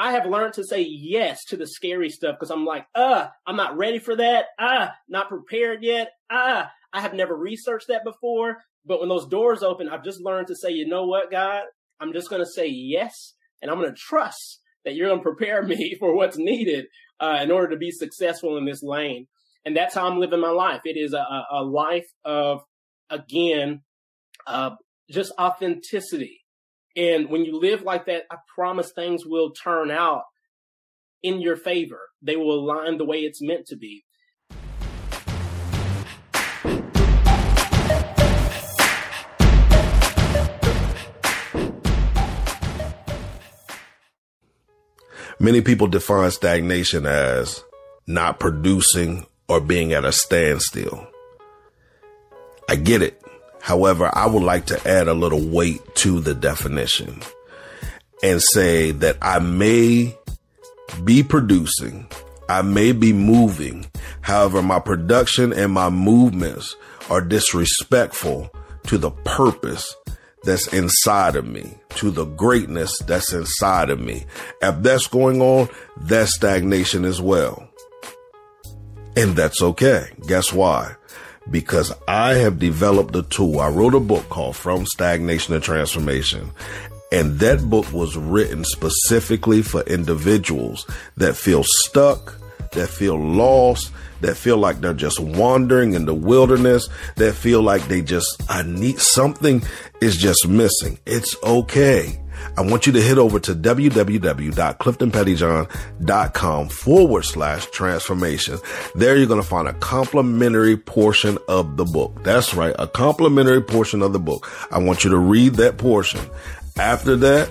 I have learned to say yes to the scary stuff because I'm like, uh, I'm not ready for that. Ah, not prepared yet. Ah, I have never researched that before. But when those doors open, I've just learned to say, you know what, God, I'm just going to say yes. And I'm going to trust that you're going to prepare me for what's needed uh, in order to be successful in this lane. And that's how I'm living my life. It is a, a life of, again, uh, just authenticity and when you live like that, I promise things will turn out in your favor. They will align the way it's meant to be. Many people define stagnation as not producing or being at a standstill. I get it. However, I would like to add a little weight to the definition and say that I may be producing, I may be moving. However, my production and my movements are disrespectful to the purpose that's inside of me, to the greatness that's inside of me. If that's going on, that's stagnation as well. And that's okay. Guess why? Because I have developed a tool. I wrote a book called From Stagnation to Transformation. And that book was written specifically for individuals that feel stuck, that feel lost, that feel like they're just wandering in the wilderness, that feel like they just, I need something is just missing. It's okay. I want you to head over to www.cliftonpettyjohn.com forward slash transformation. There you're going to find a complimentary portion of the book. That's right. A complimentary portion of the book. I want you to read that portion. After that,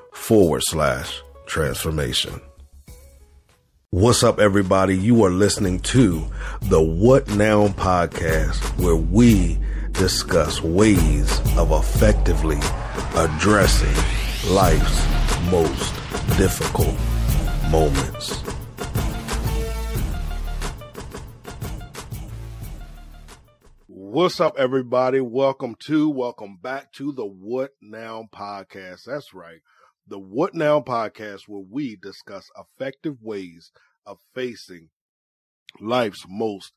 forward slash transformation. What's up, everybody? You are listening to the What Now podcast, where we discuss ways of effectively addressing life's most difficult moments. What's up, everybody? Welcome to, welcome back to the What Now podcast. That's right the What Now podcast, where we discuss effective ways of facing life's most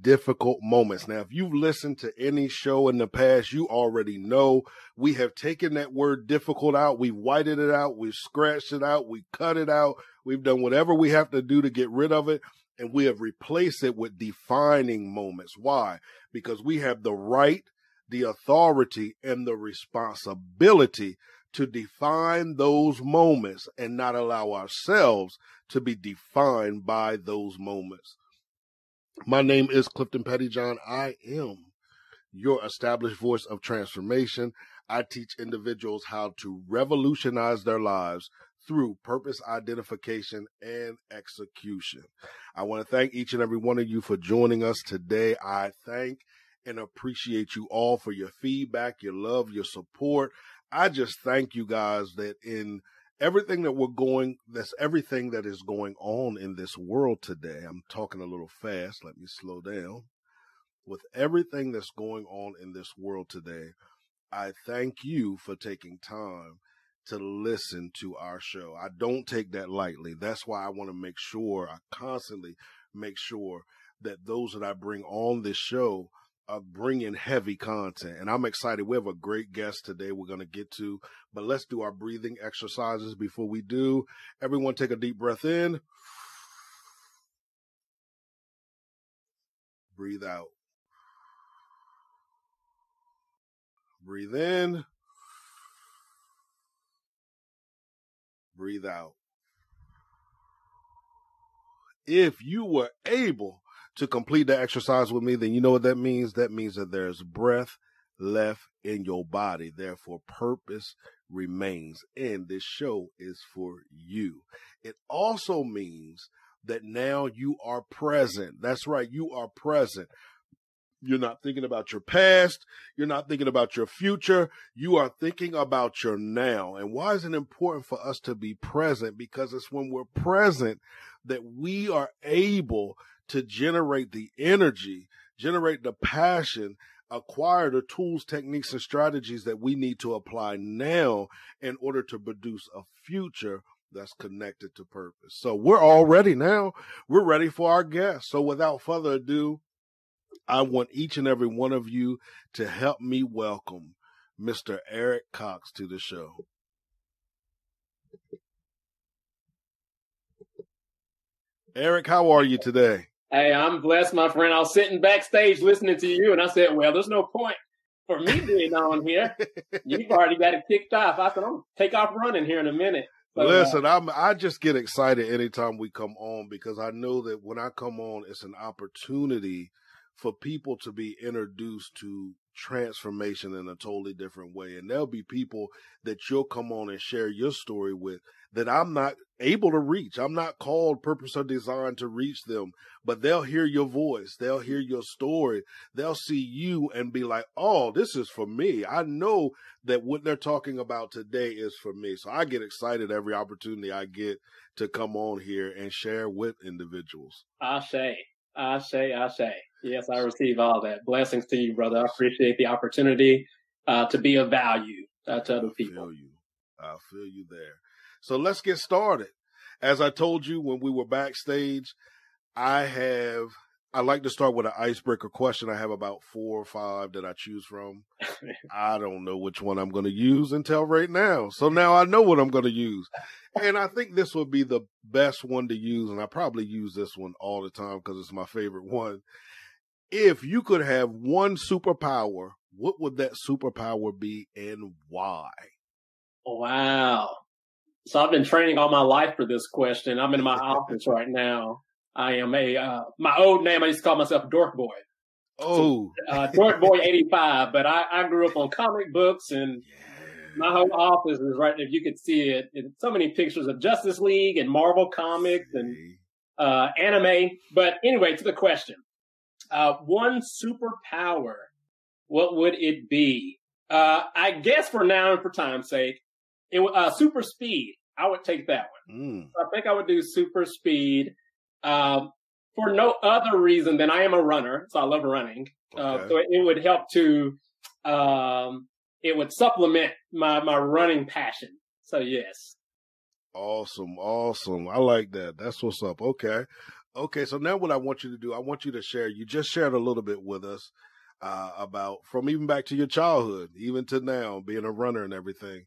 difficult moments. Now, if you've listened to any show in the past, you already know we have taken that word difficult out. We've whited it out. We've scratched it out. We cut it out. We've done whatever we have to do to get rid of it. And we have replaced it with defining moments. Why? Because we have the right, the authority, and the responsibility to define those moments and not allow ourselves to be defined by those moments. My name is Clifton Pettyjohn. I am your established voice of transformation. I teach individuals how to revolutionize their lives through purpose identification and execution. I want to thank each and every one of you for joining us today. I thank and appreciate you all for your feedback, your love, your support. I just thank you guys that in everything that we're going, that's everything that is going on in this world today. I'm talking a little fast. Let me slow down. With everything that's going on in this world today, I thank you for taking time to listen to our show. I don't take that lightly. That's why I want to make sure, I constantly make sure that those that I bring on this show are bringing heavy content. And I'm excited. We have a great guest today we're going to get to, but let's do our breathing exercises before we do. Everyone take a deep breath in. Breathe out. Breathe in. Breathe out. If you were able to complete the exercise with me, then you know what that means? That means that there's breath left in your body. Therefore, purpose remains. And this show is for you. It also means that now you are present. That's right. You are present. You're not thinking about your past. You're not thinking about your future. You are thinking about your now. And why is it important for us to be present? Because it's when we're present that we are able to generate the energy, generate the passion, acquire the tools, techniques, and strategies that we need to apply now in order to produce a future that's connected to purpose. So we're all ready now. We're ready for our guest. So without further ado, I want each and every one of you to help me welcome Mr. Eric Cox to the show. Eric, how are you today? Hey, I'm blessed, my friend. I was sitting backstage listening to you, and I said, "Well, there's no point for me being on here. You've already got it kicked off. I said, I'm take off running here in a minute." So, Listen, uh, I'm I just get excited anytime we come on because I know that when I come on, it's an opportunity for people to be introduced to transformation in a totally different way. And there'll be people that you'll come on and share your story with that I'm not able to reach. I'm not called, purpose, or design to reach them, but they'll hear your voice. They'll hear your story. They'll see you and be like, oh, this is for me. I know that what they're talking about today is for me. So I get excited every opportunity I get to come on here and share with individuals. I say, I say, I say. Yes, I receive all that. Blessings to you, brother. I appreciate the opportunity uh, to be of value uh, to other people. I feel you. I feel you there. So let's get started. As I told you when we were backstage, I have I like to start with an icebreaker question. I have about four or five that I choose from. I don't know which one I'm going to use until right now. So now I know what I'm going to use. And I think this would be the best one to use. And I probably use this one all the time because it's my favorite one. If you could have one superpower, what would that superpower be and why? Wow. So I've been training all my life for this question. I'm in my office right now. I am a uh, my old name. I used to call myself Dork Boy. Oh, so, uh, Dork Boy eighty five. But I, I grew up on comic books, and my whole office is right. If you could see it, so many pictures of Justice League and Marvel comics and uh, anime. But anyway, to the question, uh, one superpower, what would it be? Uh, I guess for now and for time's sake, it uh, super speed. I would take that one. Mm. So I think I would do super speed um, for no other reason than I am a runner, so I love running. Uh, okay. Uh, so it, it, would help to, um, it would supplement my my running passion. So yes. Awesome, awesome. I like that. That's what's up. Okay, okay. So now what I want you to do, I want you to share. You just shared a little bit with us uh, about from even back to your childhood, even to now, being a runner and everything.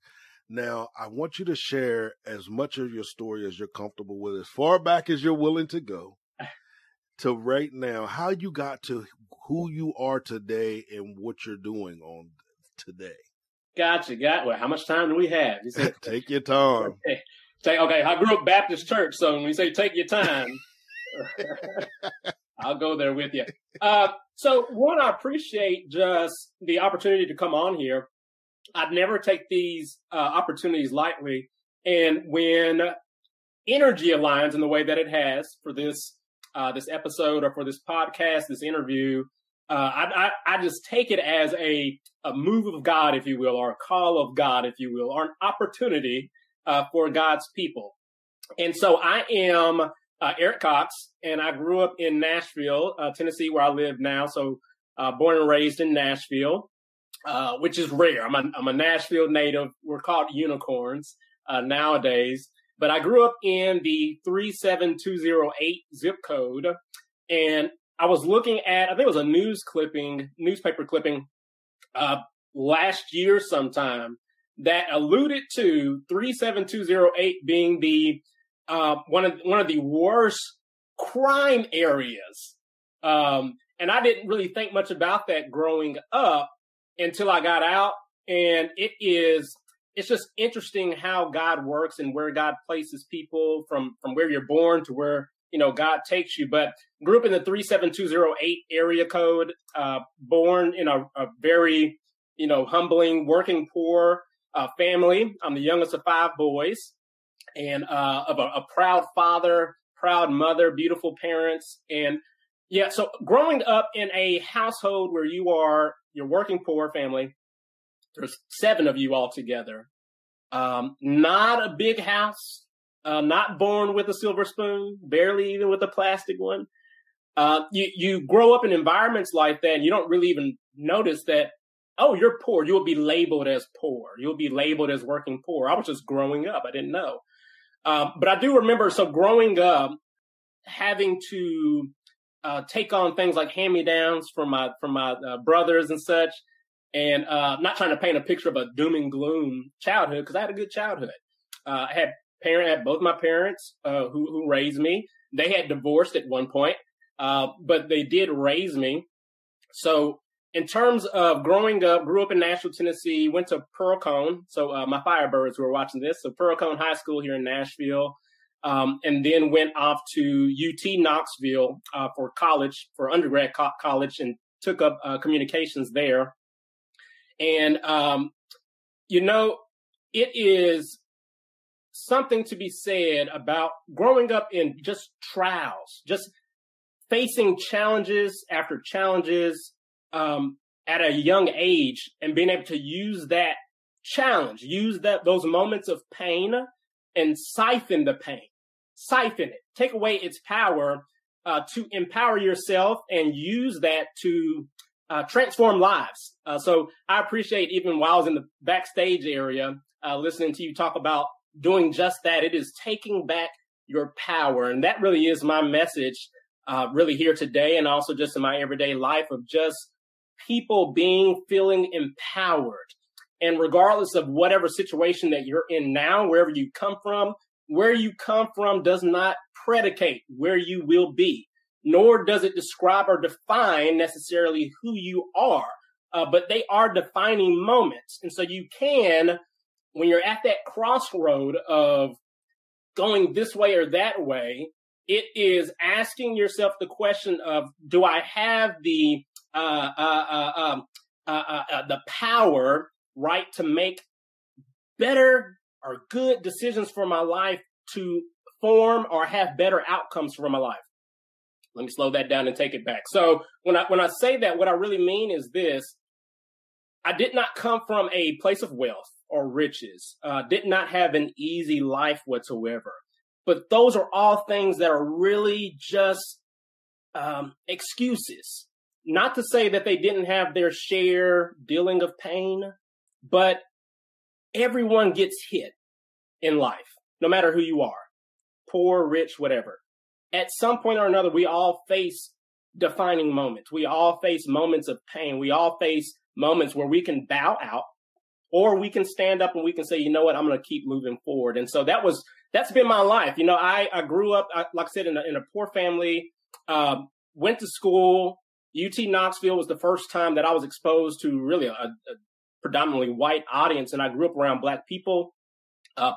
Now, I want you to share as much of your story as you're comfortable with, as far back as you're willing to go, to right now, how you got to who you are today and what you're doing on today. Gotcha. Got well. How much time do we have? You say, take your time. Okay. Take, okay. I grew up Baptist church, so when you say take your time, I'll go there with you. Uh, so one, I appreciate just the opportunity to come on here I'd never take these uh, opportunities lightly. And when energy aligns in the way that it has for this uh, this episode or for this podcast, this interview, Uh, I, I, I just take it as a a move of God, if you will, or a call of God, if you will, or an opportunity uh, for God's people. And so I am uh, Eric Cox, and I grew up in Nashville, uh, Tennessee, where I live now. So uh, born and raised in Nashville, uh, which is rare. I'm a, I'm a Nashville native. We're called unicorns uh, nowadays. But I grew up in the 37208 zip code, and I was looking at, I think it was a news clipping, newspaper clipping uh, last year sometime that alluded to 37208 being the uh, one of one of the worst crime areas. Um, and I didn't really think much about that growing up until I got out. And it is it's just interesting how God works and where God places people from from where you're born to where you know God takes you. But grew up in the three seven two zero eight area code, uh, born in a, a very you know humbling working poor uh, family. I'm the youngest of five boys, and uh, of a, a, proud father, proud mother, beautiful parents, and yeah. So growing up in a household where you are, you're working poor family. There's seven of you all together. Um, not a big house. Uh, not born with a silver spoon, barely even with a plastic one. Uh, you you grow up in environments like that, and you don't really even notice that oh, you're poor. You'll be labeled as poor. You'll be labeled as working poor. I was just growing up. I didn't know. Um, but I do remember, so growing up, having to uh, take on things like hand-me-downs from my from my uh, brothers and such, and uh, not trying to paint a picture of a doom and gloom childhood because I had a good childhood. Uh, I had parent, had both my parents uh, who who raised me. They had divorced at one point, uh, but they did raise me. So in terms of growing up, grew up in Nashville, Tennessee, went to Pearl-Cohn. So my Firebirds were watching this. So Pearl-Cohn High School here in Nashville, um, and then went off to UT Knoxville uh, for college, for undergrad co- college, and took up uh, communications there. And um, you know, it is something to be said about growing up in just trials, just facing challenges after challenges um, at a young age and being able to use that challenge, use that those moments of pain and siphon the pain, siphon it, take away its power uh, to empower yourself and use that to uh, transform lives. Uh, so I appreciate even while I was in the backstage area, uh, listening to you talk about doing just that. It is taking back your power. And that really is my message, uh, really here today. And also just in my everyday life of just people being feeling empowered. And regardless of whatever situation that you're in now, wherever you come from, where you come from does not predicate where you will be, nor does it describe or define necessarily who you are. Uh, but they are defining moments. And so you can, when you're at that crossroad of going this way or that way, it is asking yourself the question of, do I have the uh, uh, uh, um, the power, right, to make better or good decisions for my life to form or have better outcomes for my life. Let me slow that down and take it back. So when I when I say that, what I really mean is this: I did not come from a place of wealth or riches. Uh, did not have an easy life whatsoever. But those are all things that are really just um, excuses not to say that they didn't have their share dealing of pain, but everyone gets hit in life, no matter who you are, poor, rich, whatever. At some point or another, we all face defining moments. We all face moments of pain. We all face moments where we can bow out or we can stand up and we can say, you know what, I'm going to keep moving forward. And so that was, that's been my life. You know, I, I grew up, like I said, in a, in a poor family, um, went to school, UT Knoxville was the first time that I was exposed to really a, a predominantly white audience, and I grew up around black people. Uh,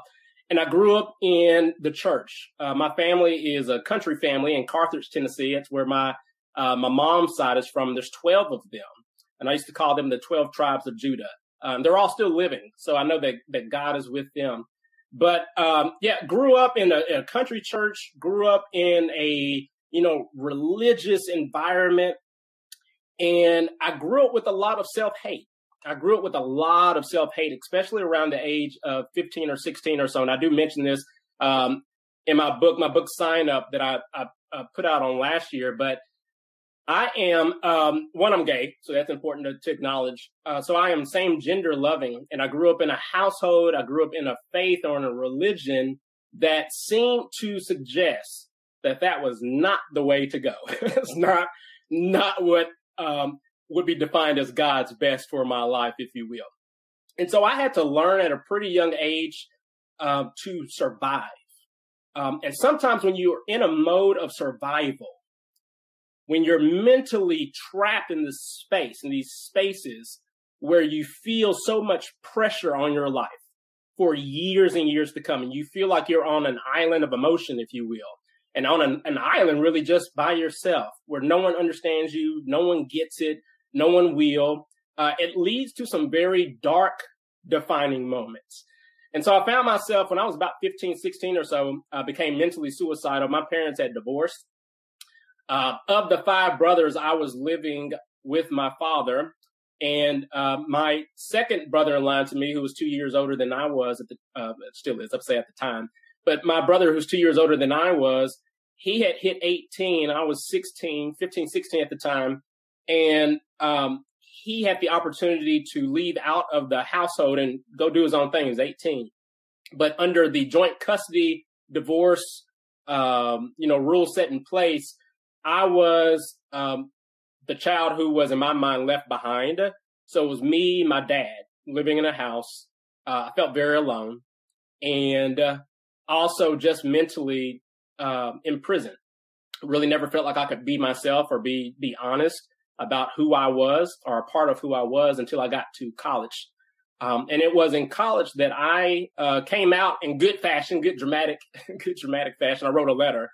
and I grew up in the church. Uh, my family is a country family in Carthage, Tennessee. It's where my uh, my mom's side is from. There's 12 of them, and I used to call them the 12 tribes of Judah. Um, they're all still living, so I know that that God is with them. But um, yeah, grew up in a, in a country church. Grew up in a you know religious environment And I grew up with a lot of self hate. I grew up with a lot of self hate, especially around the age of 15 or 16 or so. And I do mention this um, in my book, my book sign up that I, I, I, put out on last year. But I am, um, one, I'm gay, so that's important to, to acknowledge. Uh, so I am same gender loving. And I grew up in a household, I grew up in a faith or in a religion that seemed to suggest that that was not the way to go. it's not, not what um, would be defined as God's best for my life, if you will. And so I had to learn at a pretty young age uh, to survive. Um, and sometimes when you're in a mode of survival, when you're mentally trapped in this space, in these spaces where you feel so much pressure on your life for years and years to come, and you feel like you're on an island of emotion, if you will, and on an, an island really just by yourself where no one understands you, no one gets it, no one will. Uh, it leads to some very dark defining moments. And so I found myself when I was about 15, 16 or so, I became mentally suicidal. My parents had divorced. Uh, of the five brothers, I was living with my father. And uh, my second brother-in-law to me, who was two years older than I was at the, uh, still is, I'd say at the time, but my brother, who's two years older than I was, he had hit 18. I was 16, 15, 16 at the time. And um, he had the opportunity to leave out of the household and go do his own thing. He was 18. But under the joint custody divorce, um, you know, rule set in place, I was um, the child who was, in my mind, left behind. So it was me, my dad, living in a house. Uh, I felt very alone. And uh, also just mentally uh, in prison. Really never felt like I could be myself or be be honest about who I was or a part of who I was until I got to college. Um, and it was in college that I uh, came out in good fashion, good dramatic, good dramatic fashion. I wrote a letter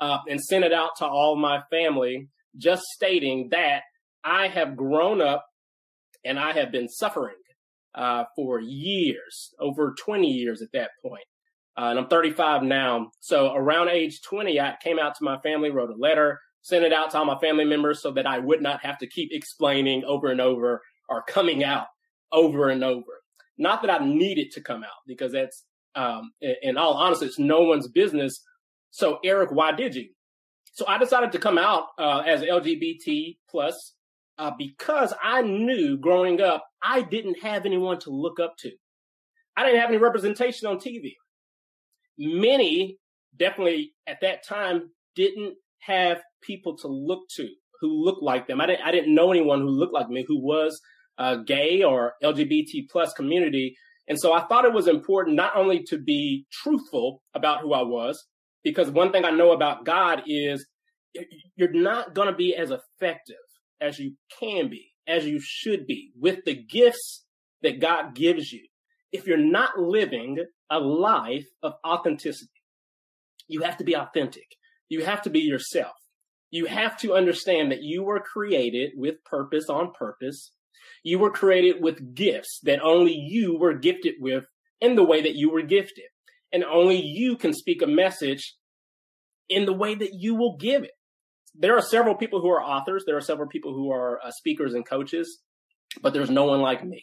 uh, and sent it out to all my family, just stating that I have grown up and I have been suffering uh, for years, over 20 years at that point. Uh, and I'm 35 now. So around age 20, I came out to my family, wrote a letter, sent it out to all my family members so that I would not have to keep explaining over and over or coming out over and over. Not that I needed to come out because that's, um, in all honesty, it's no one's business. So Eric, why did you? So I decided to come out, uh, as LGBT plus, uh, because I knew growing up, I didn't have anyone to look up to. I didn't have any representation on TV many definitely at that time didn't have people to look to who looked like them. I didn't, I didn't know anyone who looked like me who was uh, gay or LGBT plus community. And so I thought it was important not only to be truthful about who I was, because one thing I know about God is you're not going to be as effective as you can be, as you should be with the gifts that God gives you. If you're not living a life of authenticity. You have to be authentic. You have to be yourself. You have to understand that you were created with purpose on purpose. You were created with gifts that only you were gifted with in the way that you were gifted. And only you can speak a message in the way that you will give it. There are several people who are authors. There are several people who are uh, speakers and coaches, but there's no one like me.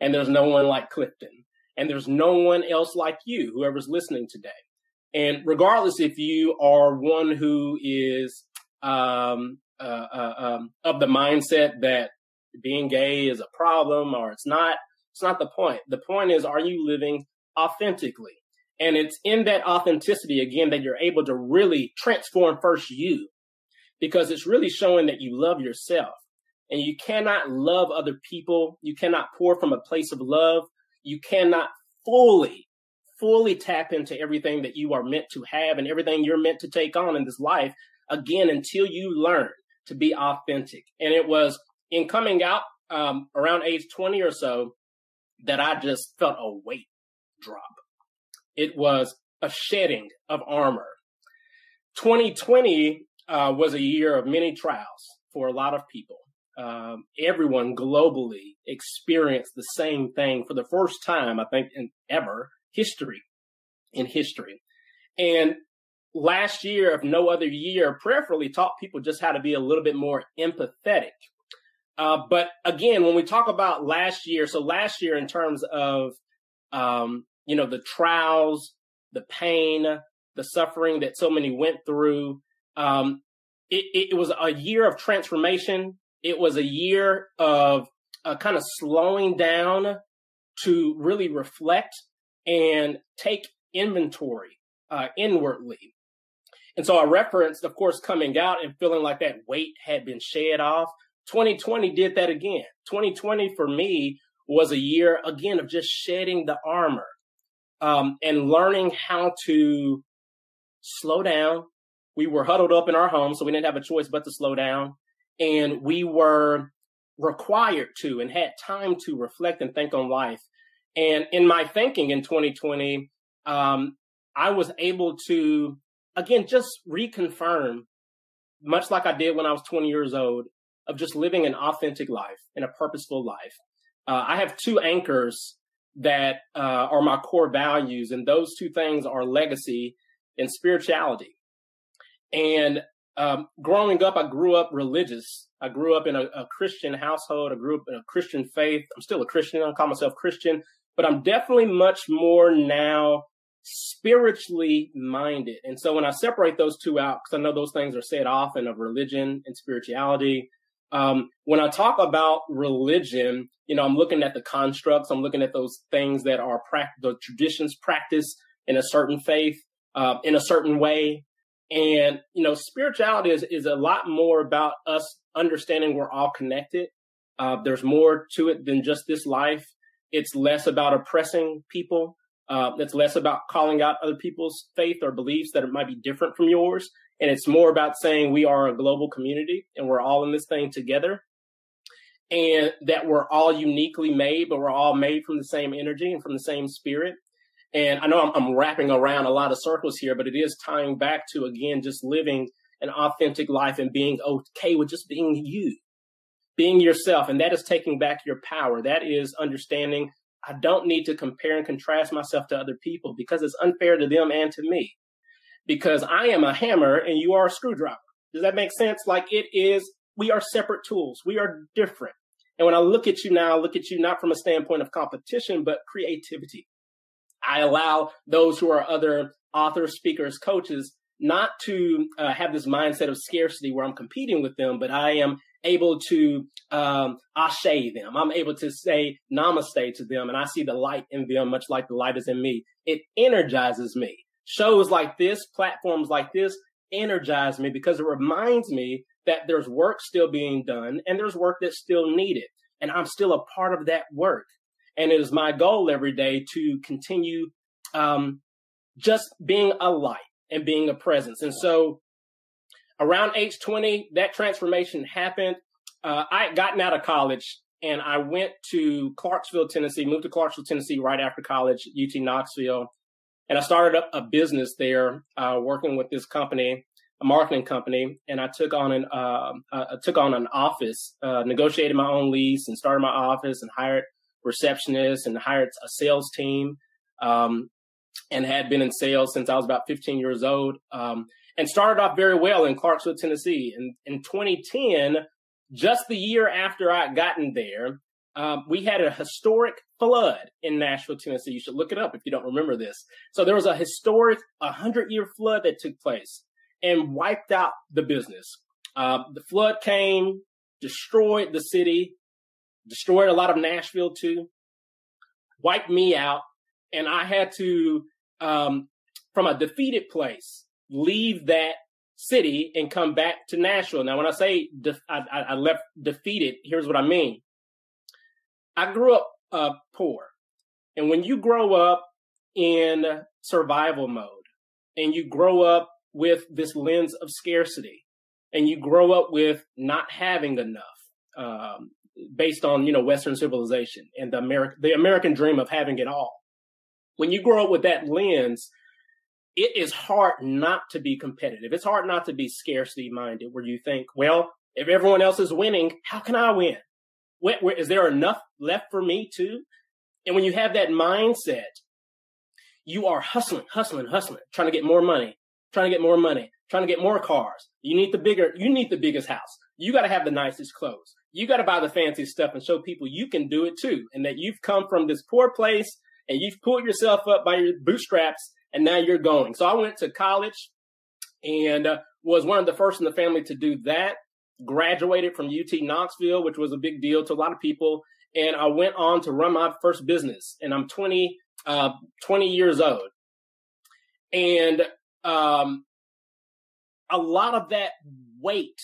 And there's no one like Clifton and there's no one else like you, whoever's listening today. And regardless if you are one who is um, uh, uh, um, of the mindset that being gay is a problem or it's not, it's not the point. The point is, are you living authentically? And it's in that authenticity again that you're able to really transform first you because it's really showing that you love yourself and you cannot love other people. You cannot pour from a place of love you cannot fully, fully tap into everything that you are meant to have and everything you're meant to take on in this life again until you learn to be authentic. And it was in coming out um, around age 20 or so that I just felt a weight drop. It was a shedding of armor. 2020 uh, was a year of many trials for a lot of people um, everyone globally experienced the same thing for the first time, I think, in ever history, in history. And last year, if no other year, prayerfully taught people just how to be a little bit more empathetic Uh, but again, when we talk about last year, so last year in terms of, um, you know, the trials, the pain, the suffering that so many went through, um, it, it, was a year of transformation. It was a year of uh, kind of slowing down to really reflect and take inventory uh, inwardly. And so I referenced, of course, coming out and feeling like that weight had been shed off. 2020 did that again. 2020 for me was a year again of just shedding the armor um, and learning how to slow down. We were huddled up in our home, so we didn't have a choice but to slow down. And we were required to and had time to reflect and think on life. And in my thinking in 2020, um, I was able to, again, just reconfirm, much like I did when I was 20 years old, of just living an authentic life and a purposeful life. Uh, I have two anchors that uh, are my core values, and those two things are legacy and spirituality. And um, growing up, I grew up religious. I grew up in a, a, Christian household. I grew up in a Christian faith. I'm still a Christian. I call myself Christian, but I'm definitely much more now spiritually minded. And so when I separate those two out, because I know those things are said often of religion and spirituality, um, when I talk about religion, you know, I'm looking at the constructs, I'm looking at those things that are pra- the traditions practiced in a certain faith, uh, in a certain way. And, you know, spirituality is, is a lot more about us understanding we're all connected. Uh, there's more to it than just this life. It's less about oppressing people. Uh, it's less about calling out other people's faith or beliefs that it might be different from yours. And it's more about saying we are a global community and we're all in this thing together and that we're all uniquely made, but we're all made from the same energy and from the same spirit. And I know I'm, I'm wrapping around a lot of circles here, but it is tying back to again, just living an authentic life and being okay with just being you, being yourself. And that is taking back your power. That is understanding I don't need to compare and contrast myself to other people because it's unfair to them and to me because I am a hammer and you are a screwdriver. Does that make sense? Like it is, we are separate tools. We are different. And when I look at you now, I look at you not from a standpoint of competition, but creativity. I allow those who are other authors, speakers, coaches, not to uh, have this mindset of scarcity where I'm competing with them, but I am able to um, ashe them. I'm able to say namaste to them, and I see the light in them, much like the light is in me. It energizes me shows like this, platforms like this energize me because it reminds me that there's work still being done and there's work that's still needed. And I'm still a part of that work. And it is my goal every day to continue um, just being a light and being a presence. And so around age 20, that transformation happened. Uh, I had gotten out of college and I went to Clarksville, Tennessee, moved to Clarksville, Tennessee right after college, UT Knoxville. And I started up a business there, uh, working with this company, a marketing company, and I took on an uh, uh, took on an office, uh, negotiated my own lease, and started my office, and hired receptionists, and hired a sales team, um, and had been in sales since I was about 15 years old, um, and started off very well in Clarksville, Tennessee. And in 2010, just the year after I had gotten there, um, we had a historic flood in Nashville, Tennessee. You should look it up if you don't remember this. So there was a historic 100 year flood that took place and wiped out the business. Uh, the flood came, destroyed the city, destroyed a lot of Nashville too, wiped me out. And I had to, um, from a defeated place, leave that city and come back to Nashville. Now, when I say de- I, I left defeated, here's what I mean. I grew up uh, poor. And when you grow up in survival mode and you grow up with this lens of scarcity and you grow up with not having enough, um, based on, you know, Western civilization and the American, the American dream of having it all. When you grow up with that lens, it is hard not to be competitive. It's hard not to be scarcity minded where you think, well, if everyone else is winning, how can I win? Where, where, is there enough left for me too? And when you have that mindset, you are hustling, hustling, hustling, trying to get more money, trying to get more money, trying to get more cars. You need the bigger, you need the biggest house. You got to have the nicest clothes. you got to buy the fancy stuff and show people you can do it too, and that you've come from this poor place and you've pulled yourself up by your bootstraps, and now you're going. So I went to college and uh, was one of the first in the family to do that. Graduated from UT Knoxville, which was a big deal to a lot of people, and I went on to run my first business. And I'm 20, uh, 20 years old, and um, a lot of that weight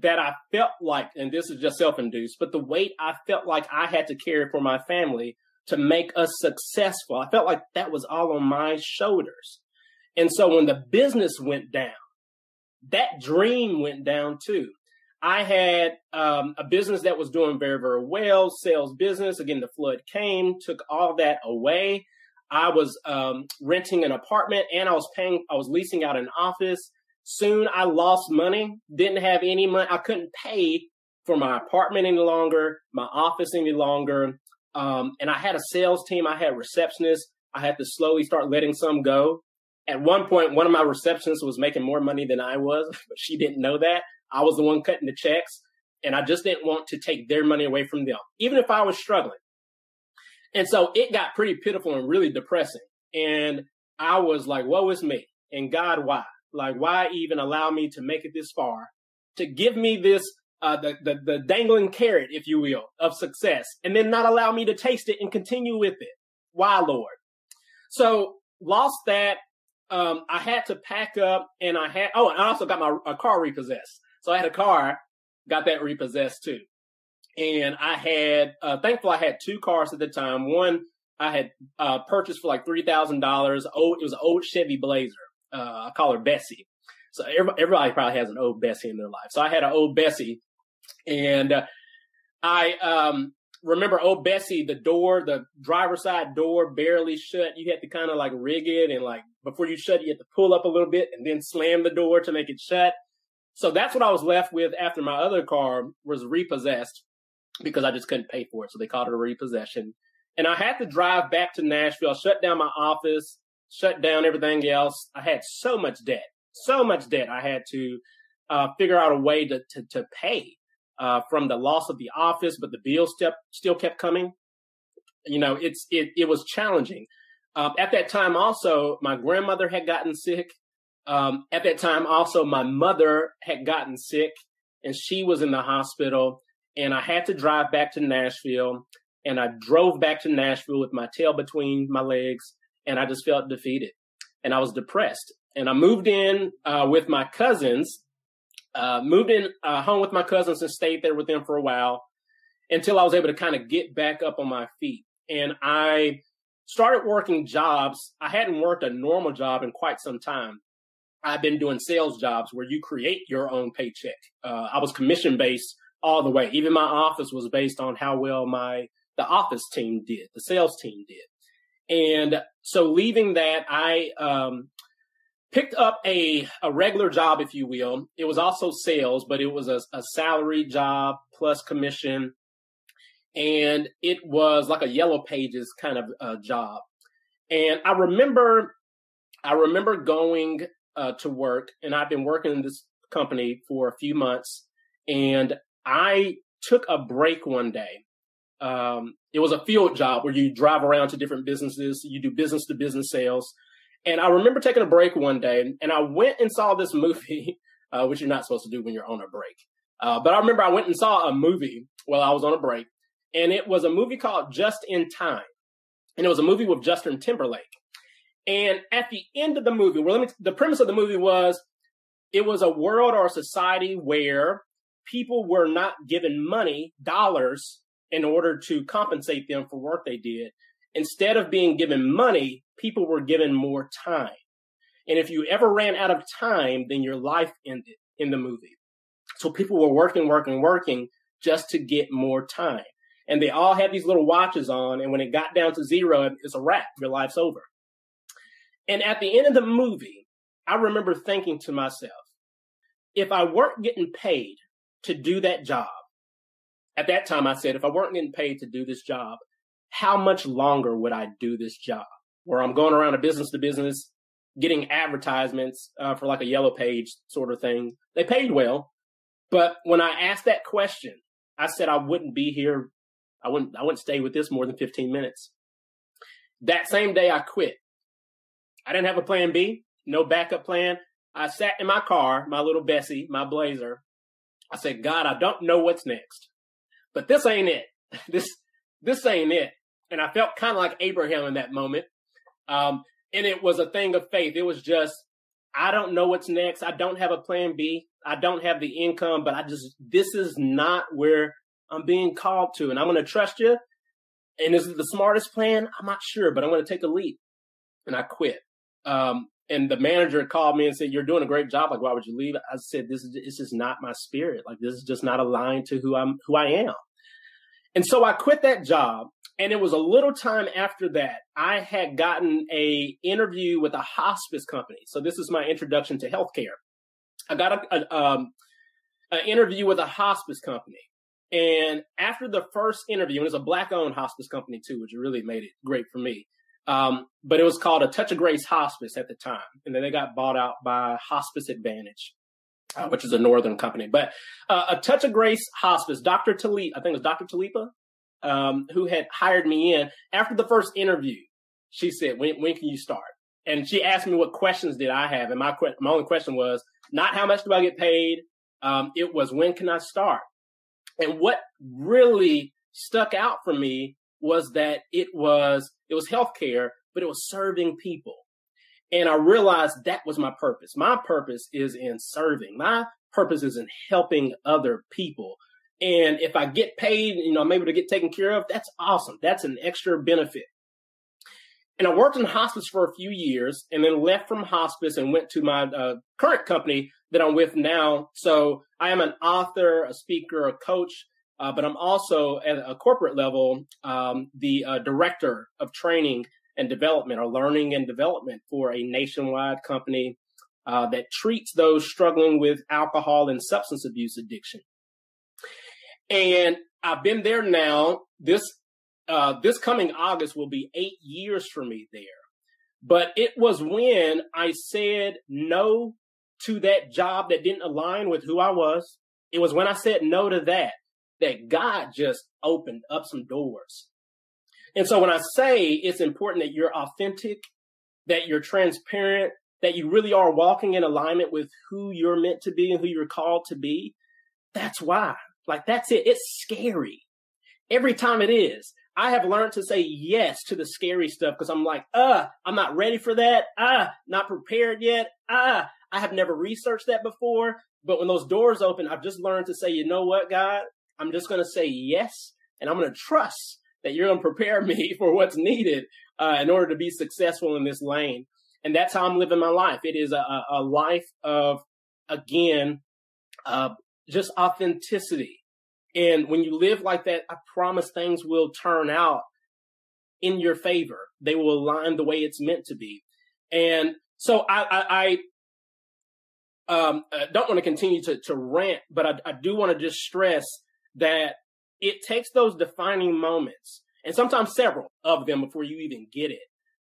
that I felt like, and this is just self induced, but the weight I felt like I had to carry for my family to make us successful, I felt like that was all on my shoulders. And so when the business went down, that dream went down too. I had um, a business that was doing very, very well, sales business. Again, the flood came, took all that away. I was um, renting an apartment and I was paying, I was leasing out an office. Soon I lost money, didn't have any money. I couldn't pay for my apartment any longer, my office any longer. Um, and I had a sales team, I had receptionists. I had to slowly start letting some go. At one point, one of my receptionists was making more money than I was, but she didn't know that. I was the one cutting the checks, and I just didn't want to take their money away from them, even if I was struggling. And so it got pretty pitiful and really depressing. And I was like, woe is me. And God, why? Like, why even allow me to make it this far? To give me this, uh, the, the, the dangling carrot, if you will, of success, and then not allow me to taste it and continue with it. Why, Lord? So lost that. Um, I had to pack up and I had, oh, I also got my car repossessed. So I had a car, got that repossessed too. And I had, uh, thankful I had two cars at the time. One I had, uh, purchased for like $3,000. Oh, it was an old Chevy Blazer. Uh, I call her Bessie. So everybody probably has an old Bessie in their life. So I had an old Bessie and, uh, I, um, remember old Bessie, the door, the driver's side door barely shut. You had to kind of like rig it and like before you shut you had to pull up a little bit and then slam the door to make it shut. So that's what I was left with after my other car was repossessed because I just couldn't pay for it. So they called it a repossession. And I had to drive back to Nashville, shut down my office, shut down everything else. I had so much debt, so much debt. I had to uh, figure out a way to, to, to pay uh, from the loss of the office, but the bills still, still kept coming. You know, it's, it, it was challenging. Uh, at that time also, my grandmother had gotten sick. Um, at that time, also, my mother had gotten sick and she was in the hospital. And I had to drive back to Nashville. And I drove back to Nashville with my tail between my legs. And I just felt defeated and I was depressed. And I moved in uh, with my cousins, uh, moved in uh, home with my cousins and stayed there with them for a while until I was able to kind of get back up on my feet. And I started working jobs. I hadn't worked a normal job in quite some time. I've been doing sales jobs where you create your own paycheck. Uh, I was commission based all the way. Even my office was based on how well my the office team did, the sales team did. And so leaving that, I um, picked up a a regular job, if you will. It was also sales, but it was a, a salary job plus commission, and it was like a yellow pages kind of uh, job. And I remember, I remember going uh, to work, and I've been working in this company for a few months, and I took a break one day. Um, it was a field job where you drive around to different businesses, you do business to business sales. And I remember taking a break one day, and I went and saw this movie, uh, which you're not supposed to do when you're on a break. Uh, but I remember I went and saw a movie while I was on a break, and it was a movie called Just in Time. And it was a movie with Justin Timberlake. And at the end of the movie, well, me, the premise of the movie was it was a world or a society where people were not given money, dollars, in order to compensate them for work they did. Instead of being given money, people were given more time. And if you ever ran out of time, then your life ended in the movie. So people were working, working, working just to get more time. And they all had these little watches on. And when it got down to zero, it's a wrap. Your life's over. And at the end of the movie, I remember thinking to myself, if I weren't getting paid to do that job, at that time I said, if I weren't getting paid to do this job, how much longer would I do this job? Where I'm going around a business to business, getting advertisements uh, for like a yellow page sort of thing. They paid well. But when I asked that question, I said I wouldn't be here. I wouldn't, I wouldn't stay with this more than 15 minutes. That same day I quit. I didn't have a plan B, no backup plan. I sat in my car, my little Bessie, my Blazer. I said, God, I don't know what's next, but this ain't it. This, this ain't it. And I felt kind of like Abraham in that moment. Um, and it was a thing of faith. It was just, I don't know what's next. I don't have a plan B. I don't have the income, but I just, this is not where I'm being called to. And I'm going to trust you. And is it the smartest plan? I'm not sure, but I'm going to take a leap. And I quit. Um, and the manager called me and said, "You're doing a great job. Like, why would you leave?" I said, "This is this is not my spirit. Like, this is just not aligned to who I'm who I am." And so I quit that job. And it was a little time after that I had gotten a interview with a hospice company. So this is my introduction to healthcare. I got a, a um, an interview with a hospice company. And after the first interview, and it's a black owned hospice company too, which really made it great for me. Um, but it was called a Touch of Grace Hospice at the time. And then they got bought out by Hospice Advantage, uh, which is a northern company. But uh, a Touch of Grace Hospice, Dr. Talib, I think it was Dr. Talipa, um, who had hired me in after the first interview. She said, when, when can you start? And she asked me what questions did I have. And my, my only question was not how much do I get paid? Um, it was when can I start? And what really stuck out for me was that it was it was healthcare, but it was serving people. And I realized that was my purpose. My purpose is in serving. My purpose is in helping other people. And if I get paid, you know, I'm able to get taken care of, that's awesome. That's an extra benefit. And I worked in hospice for a few years and then left from hospice and went to my uh, current company that I'm with now. So I am an author, a speaker, a coach, uh, but I'm also at a corporate level um, the uh, director of training and development or learning and development for a nationwide company uh, that treats those struggling with alcohol and substance abuse addiction. And I've been there now. This uh, this coming August will be eight years for me there. But it was when I said no to that job that didn't align with who I was. It was when I said no to that that God just opened up some doors. And so when I say it's important that you're authentic, that you're transparent, that you really are walking in alignment with who you're meant to be and who you're called to be, that's why. Like that's it. It's scary. Every time it is. I have learned to say yes to the scary stuff because I'm like, uh, I'm not ready for that. Ah, not prepared yet. Ah, I have never researched that before. But when those doors open, I've just learned to say, you know what, God, I'm just going to say yes, and I'm going to trust that you're going to prepare me for what's needed uh, in order to be successful in this lane. And that's how I'm living my life. It is a, a life of, again, uh, just authenticity. And when you live like that, I promise things will turn out in your favor. They will align the way it's meant to be. And so I, I, I um, don't want to continue to, to rant, but I, I do want to just stress that it takes those defining moments and sometimes several of them before you even get it.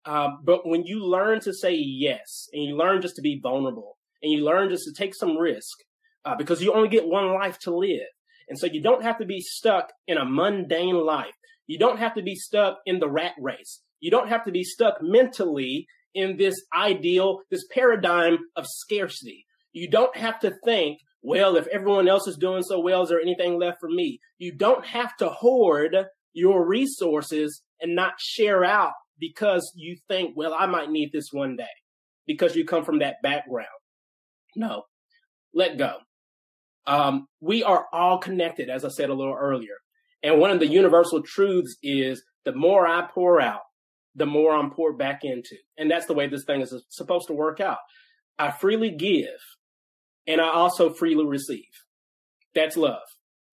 Um, but when you learn to say yes and you learn just to be vulnerable and you learn just to take some risk uh, because you only get one life to live. And so you don't have to be stuck in a mundane life. You don't have to be stuck in the rat race. You don't have to be stuck mentally in this ideal, this paradigm of scarcity. You don't have to think, well, if everyone else is doing so well, is there anything left for me? You don't have to hoard your resources and not share out because you think, well, I might need this one day because you come from that background. No, let go. Um, we are all connected, as I said a little earlier. And one of the universal truths is the more I pour out, the more I'm poured back into. And that's the way this thing is supposed to work out. I freely give and I also freely receive. That's love.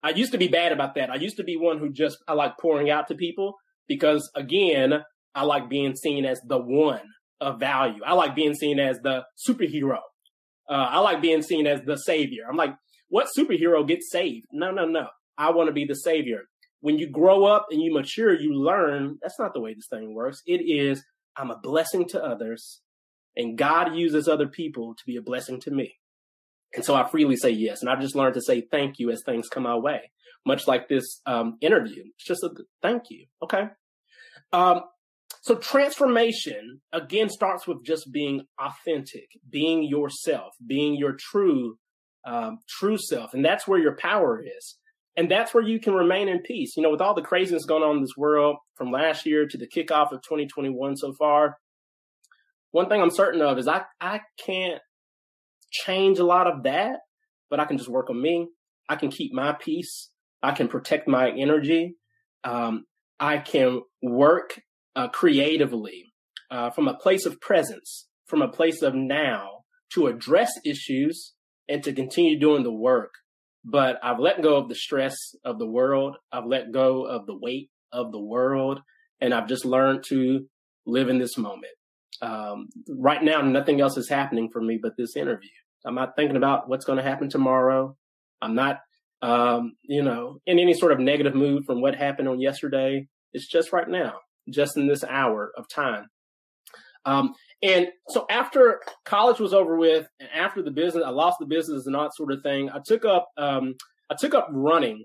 I used to be bad about that. I used to be one who just, I like pouring out to people because again, I like being seen as the one of value. I like being seen as the superhero. Uh, I like being seen as the savior. I'm like, what superhero gets saved? No, no, no. I want to be the savior. When you grow up and you mature, you learn that's not the way this thing works. It is, I'm a blessing to others and God uses other people to be a blessing to me. And so I freely say yes. And I've just learned to say thank you as things come my way, much like this um, interview. It's just a thank you. Okay. Um, so transformation again starts with just being authentic, being yourself, being your true, um, true self. And that's where your power is. And that's where you can remain in peace. You know, with all the craziness going on in this world from last year to the kickoff of 2021 so far, one thing I'm certain of is I, I can't change a lot of that, but I can just work on me. I can keep my peace. I can protect my energy. Um, I can work uh, creatively uh, from a place of presence, from a place of now to address issues and to continue doing the work. But I've let go of the stress of the world. I've let go of the weight of the world. And I've just learned to live in this moment. Um, right now, nothing else is happening for me but this interview. I'm not thinking about what's going to happen tomorrow. I'm not, um, you know, in any sort of negative mood from what happened on yesterday. It's just right now, just in this hour of time. Um, and so after college was over with, and after the business, I lost the business and that sort of thing. I took up, um, I took up running,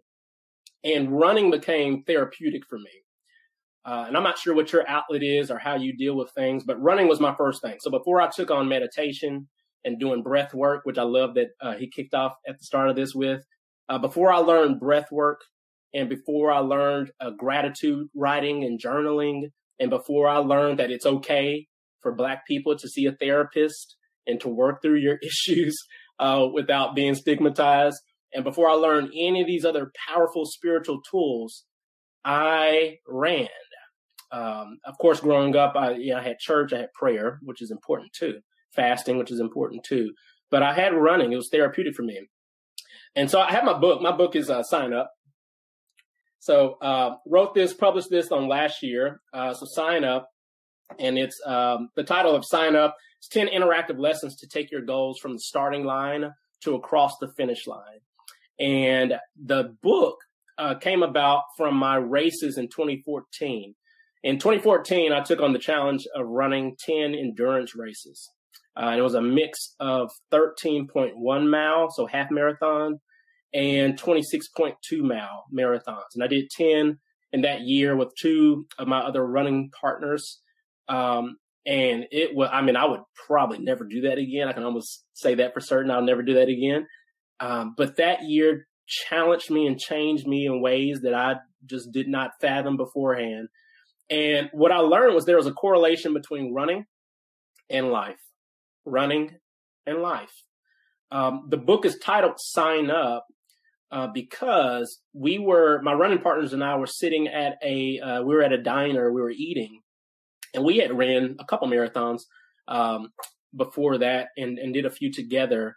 and running became therapeutic for me. Uh, and I'm not sure what your outlet is or how you deal with things, but running was my first thing. So before I took on meditation and doing breath work, which I love that uh, he kicked off at the start of this with, uh, before I learned breath work and before I learned uh, gratitude writing and journaling, and before I learned that it's okay for Black people to see a therapist and to work through your issues uh, without being stigmatized, and before I learned any of these other powerful spiritual tools, I ran. Um, of course, growing up, I, I had church, I had prayer, which is important too, fasting, which is important too. But I had running; it was therapeutic for me. And so I have my book. My book is uh, Sign Up. So uh, wrote this, published this on last year. Uh, so sign up, and it's um, the title of Sign Up. It's ten interactive lessons to take your goals from the starting line to across the finish line. And the book uh, came about from my races in 2014. In 2014, I took on the challenge of running 10 endurance races. Uh, and it was a mix of 13.1 mile, so half marathon, and 26.2 mile marathons. And I did 10 in that year with two of my other running partners. Um, and it was, I mean, I would probably never do that again. I can almost say that for certain. I'll never do that again. Um, but that year challenged me and changed me in ways that I just did not fathom beforehand. And what I learned was there was a correlation between running and life, running and life. Um, the book is titled Sign Up uh, because we were, my running partners and I were sitting at a, uh, we were at a diner, we were eating, and we had ran a couple marathons um, before that and, and did a few together.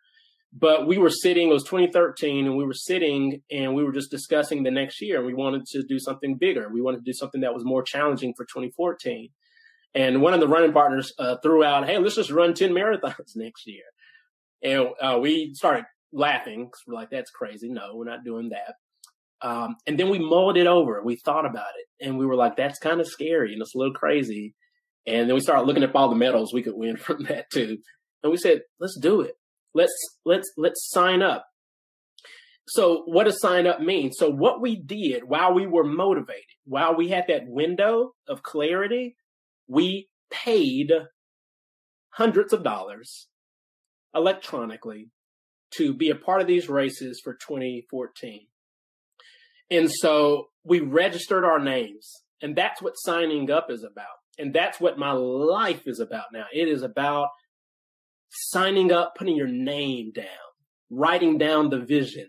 But we were sitting, it was 2013, and we were sitting and we were just discussing the next year. And we wanted to do something bigger. We wanted to do something that was more challenging for 2014. And one of the running partners uh, threw out, hey, let's just run 10 marathons next year. And uh, we started laughing because we're like, that's crazy. No, we're not doing that. Um, and then we mulled it over. We thought about it and we were like, that's kind of scary and it's a little crazy. And then we started looking at all the medals we could win from that too. And we said, let's do it. Let's let's let's sign up. So what does sign up mean? So what we did while we were motivated, while we had that window of clarity, we paid hundreds of dollars electronically to be a part of these races for 2014. And so we registered our names and that's what signing up is about. And that's what my life is about now. It is about signing up, putting your name down, writing down the vision,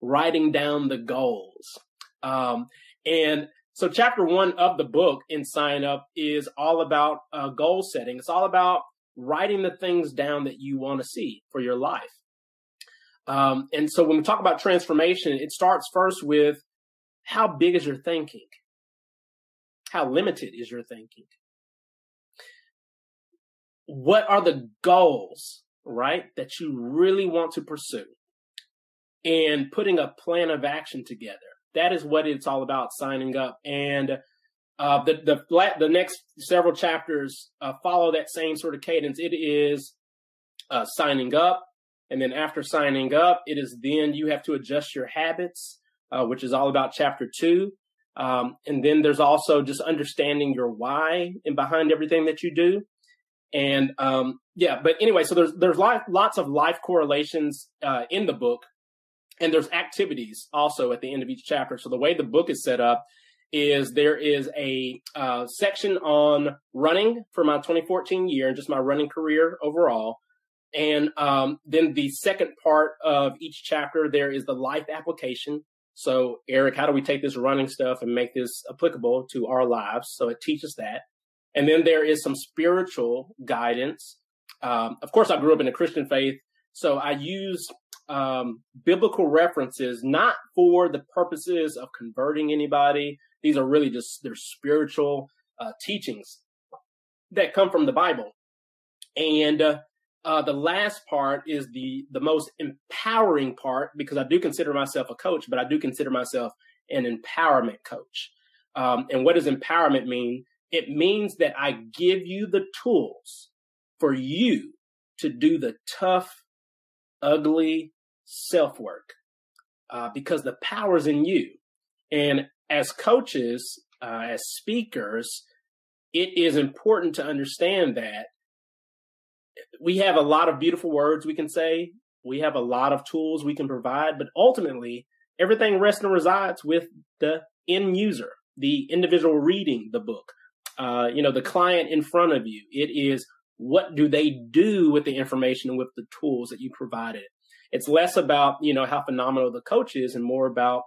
writing down the goals. Um, and so chapter one of the book in sign up is all about uh, goal setting. It's all about writing the things down that you want to see for your life. Um, and so when we talk about transformation, it starts first with how big is your thinking? How limited is your thinking? What are the goals, right, that you really want to pursue and putting a plan of action together. That is what it's all about signing up. And uh, the, the, the next several chapters uh, follow that same sort of cadence. It is uh, signing up. And then after signing up, it is then you have to adjust your habits, uh, which is all about chapter two. Um, and then there's also just understanding your why and behind everything that you do. And um, yeah, but anyway, so there's there's lots of life correlations uh, in the book, and there's activities also at the end of each chapter. So the way the book is set up is there is a uh, section on running for my 2014 year and just my running career overall. And um, then the second part of each chapter, there is the life application. So, Eric, how do we take this running stuff and make this applicable to our lives? So it teaches that. And then there is some spiritual guidance. Um, of course, I grew up in a Christian faith, so I use um, biblical references not for the purposes of converting anybody. These are really just their spiritual uh, teachings that come from the Bible. And uh, uh, the last part is the the most empowering part because I do consider myself a coach, but I do consider myself an empowerment coach. Um, and what does empowerment mean? It means that I give you the tools for you to do the tough, ugly self work uh, because the power's in you. And as coaches, uh, as speakers, it is important to understand that we have a lot of beautiful words we can say. We have a lot of tools we can provide, but ultimately, everything rests and resides with the end user, the individual reading the book, uh, you know, the client in front of you. It is what do they do with the information and with the tools that you provided. It's less about, you know, how phenomenal the coach is and more about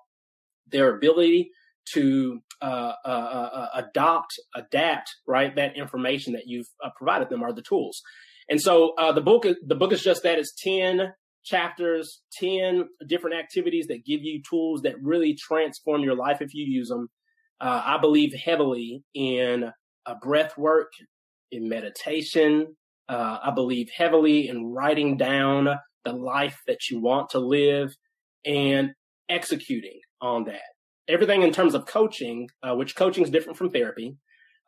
their ability to uh, uh, uh, uh adopt, adapt, right, that information that you've uh, provided them are the tools. And so the book, the book is just that. It's 10 chapters, 10 different activities that give you tools that really transform your life if you use them. I believe heavily in uh, breath work, in meditation. Uh, I believe heavily in writing down the life that you want to live and executing on that. Everything in terms of coaching, uh, which coaching is different from therapy.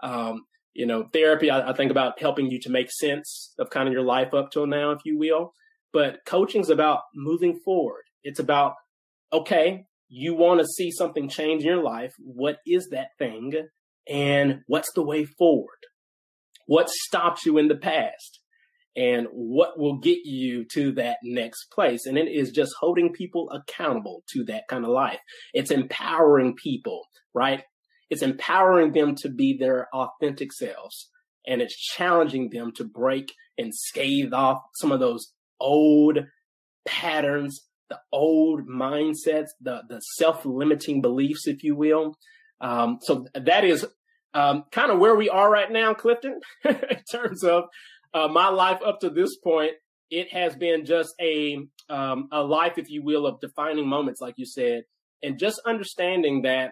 Um, you know, therapy, I, I, think about helping you to make sense of kind of your life up till now, if you will. But coaching is about moving forward. It's about, okay, you want to see something change in your life. What is that thing? And what's the way forward? What stops you in the past? And what will get you to that next place? And it is just holding people accountable to that kind of life. It's empowering people, right? It's empowering them to be their authentic selves. And it's challenging them to break and scathe off some of those old patterns, the old mindsets, the, the self-limiting beliefs, if you will, um, so that is um, kind of where we are right now, Clifton, in terms of uh, my life up to this point. It has been just a um, a life, if you will, of defining moments, like you said, and just understanding that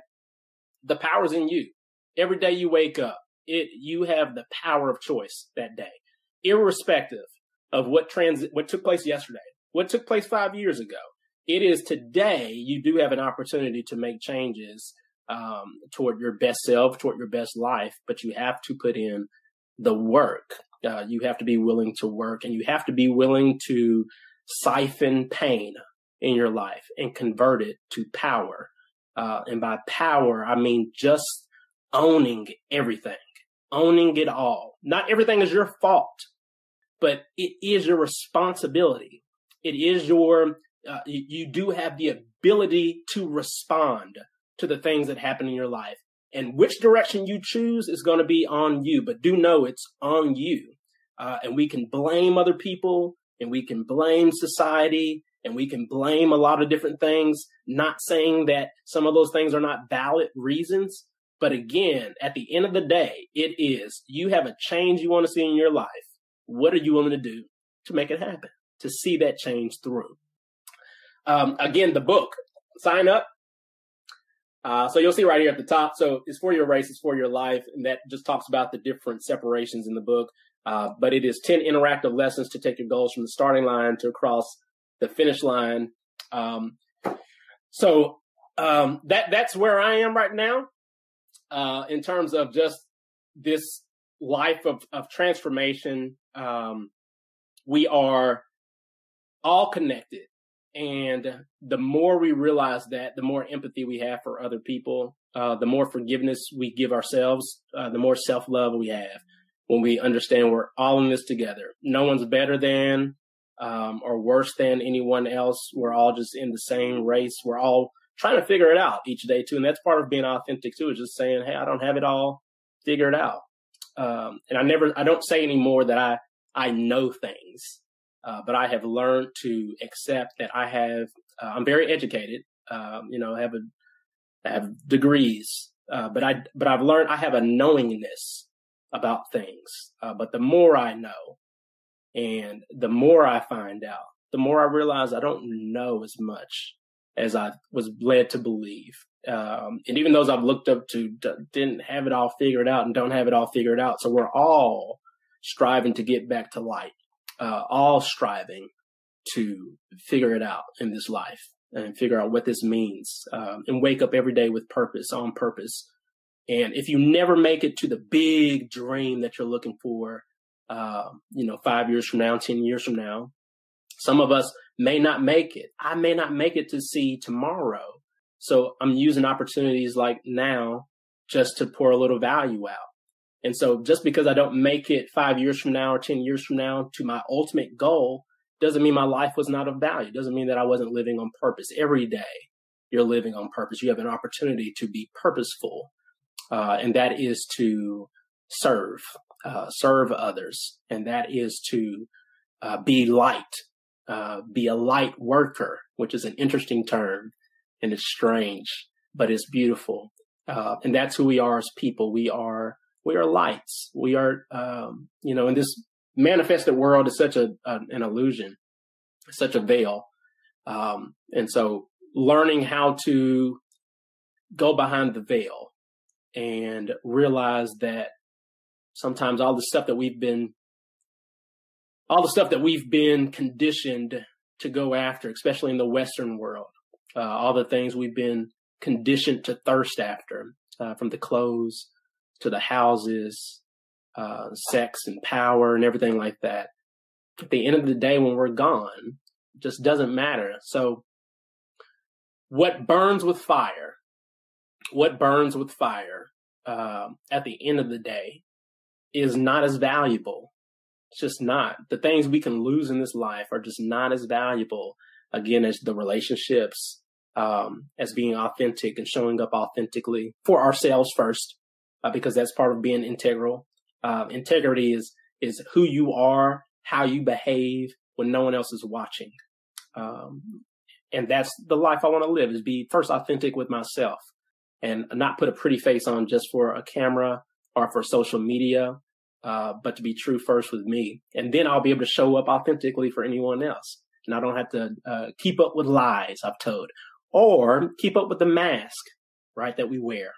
the power's in you. Every day you wake up, it you have the power of choice that day, irrespective of what trans what took place yesterday, what took place five years ago. It is today you do have an opportunity to make changes um, toward your best self, toward your best life, but you have to put in the work. Uh, you have to be willing to work and you have to be willing to siphon pain in your life and convert it to power. Uh, and by power, I mean just owning everything, owning it all. Not everything is your fault, but it is your responsibility. It is your, uh, you, you do have the ability to respond to the things that happen in your life. And which direction you choose is going to be on you, but do know it's on you. Uh, and we can blame other people and we can blame society and we can blame a lot of different things, not saying that some of those things are not valid reasons. But again, at the end of the day, it is you have a change you want to see in your life. What are you willing to do to make it happen, to see that change through? Um, again, the book, sign up, uh, so you'll see right here at the top. So it's for your race, it's for your life, and that just talks about the different separations in the book. Uh, but it is 10 interactive lessons to take your goals from the starting line to across the finish line. Um, so um, that that's where I am right now uh, in terms of just this life of, of transformation. Um, we are all connected. And the more we realize that, the more empathy we have for other people, uh, the more forgiveness we give ourselves, uh, the more self love we have when we understand we're all in this together. No one's better than um, or worse than anyone else. We're all just in the same race. We're all trying to figure it out each day too. And that's part of being authentic too, is just saying, Hey, I don't have it all figured out. Um, and I never, I don't say anymore that I, I know things. Uh, but I have learned to accept that I have, uh, I'm very educated, um, you know, I have a, I have degrees, uh, but I, but I've learned I have a knowingness about things. Uh, but the more I know and the more I find out, the more I realize I don't know as much as I was led to believe. Um, and even those I've looked up to d- didn't have it all figured out and don't have it all figured out. So we're all striving to get back to light uh, all striving to figure it out in this life and figure out what this means um, and wake up every day with purpose on purpose. And if you never make it to the big dream that you're looking for, uh, you know, five years from now, 10 years from now, some of us may not make it. I may not make it to see tomorrow. So I'm using opportunities like now just to pour a little value out. And so just because I don't make it five years from now or 10 years from now to my ultimate goal doesn't mean my life was not of value. Doesn't mean that I wasn't living on purpose. Every day you're living on purpose. You have an opportunity to be purposeful. Uh, and that is to serve, uh, serve others. And that is to uh, be light, uh, be a light worker, which is an interesting term and it's strange, but it's beautiful. Uh, and that's who we are as people. We are we are lights. We are, um, you know, in this manifested world is such a, a an illusion, such a veil. Um, and so learning how to go behind the veil and realize that sometimes all the stuff that we've been, all the stuff that we've been conditioned to go after, especially in the Western world, uh, all the things we've been conditioned to thirst after, uh, from the clothes to the houses, uh, sex and power and everything like that. At the end of the day, when we're gone, just doesn't matter. So what burns with fire, what burns with fire, uh, at the end of the day is not as valuable. It's just not. The things we can lose in this life are just not as valuable, again, as the relationships, um, as being authentic and showing up authentically for ourselves first, uh, because that's part of being integral. Uh, integrity is is who you are, how you behave when no one else is watching, um, and that's the life I want to live. Is be first authentic with myself, and not put a pretty face on just for a camera or for social media, uh, but to be true first with me, and then I'll be able to show up authentically for anyone else, and I don't have to uh, keep up with lies I've told or keep up with the mask, right, that we wear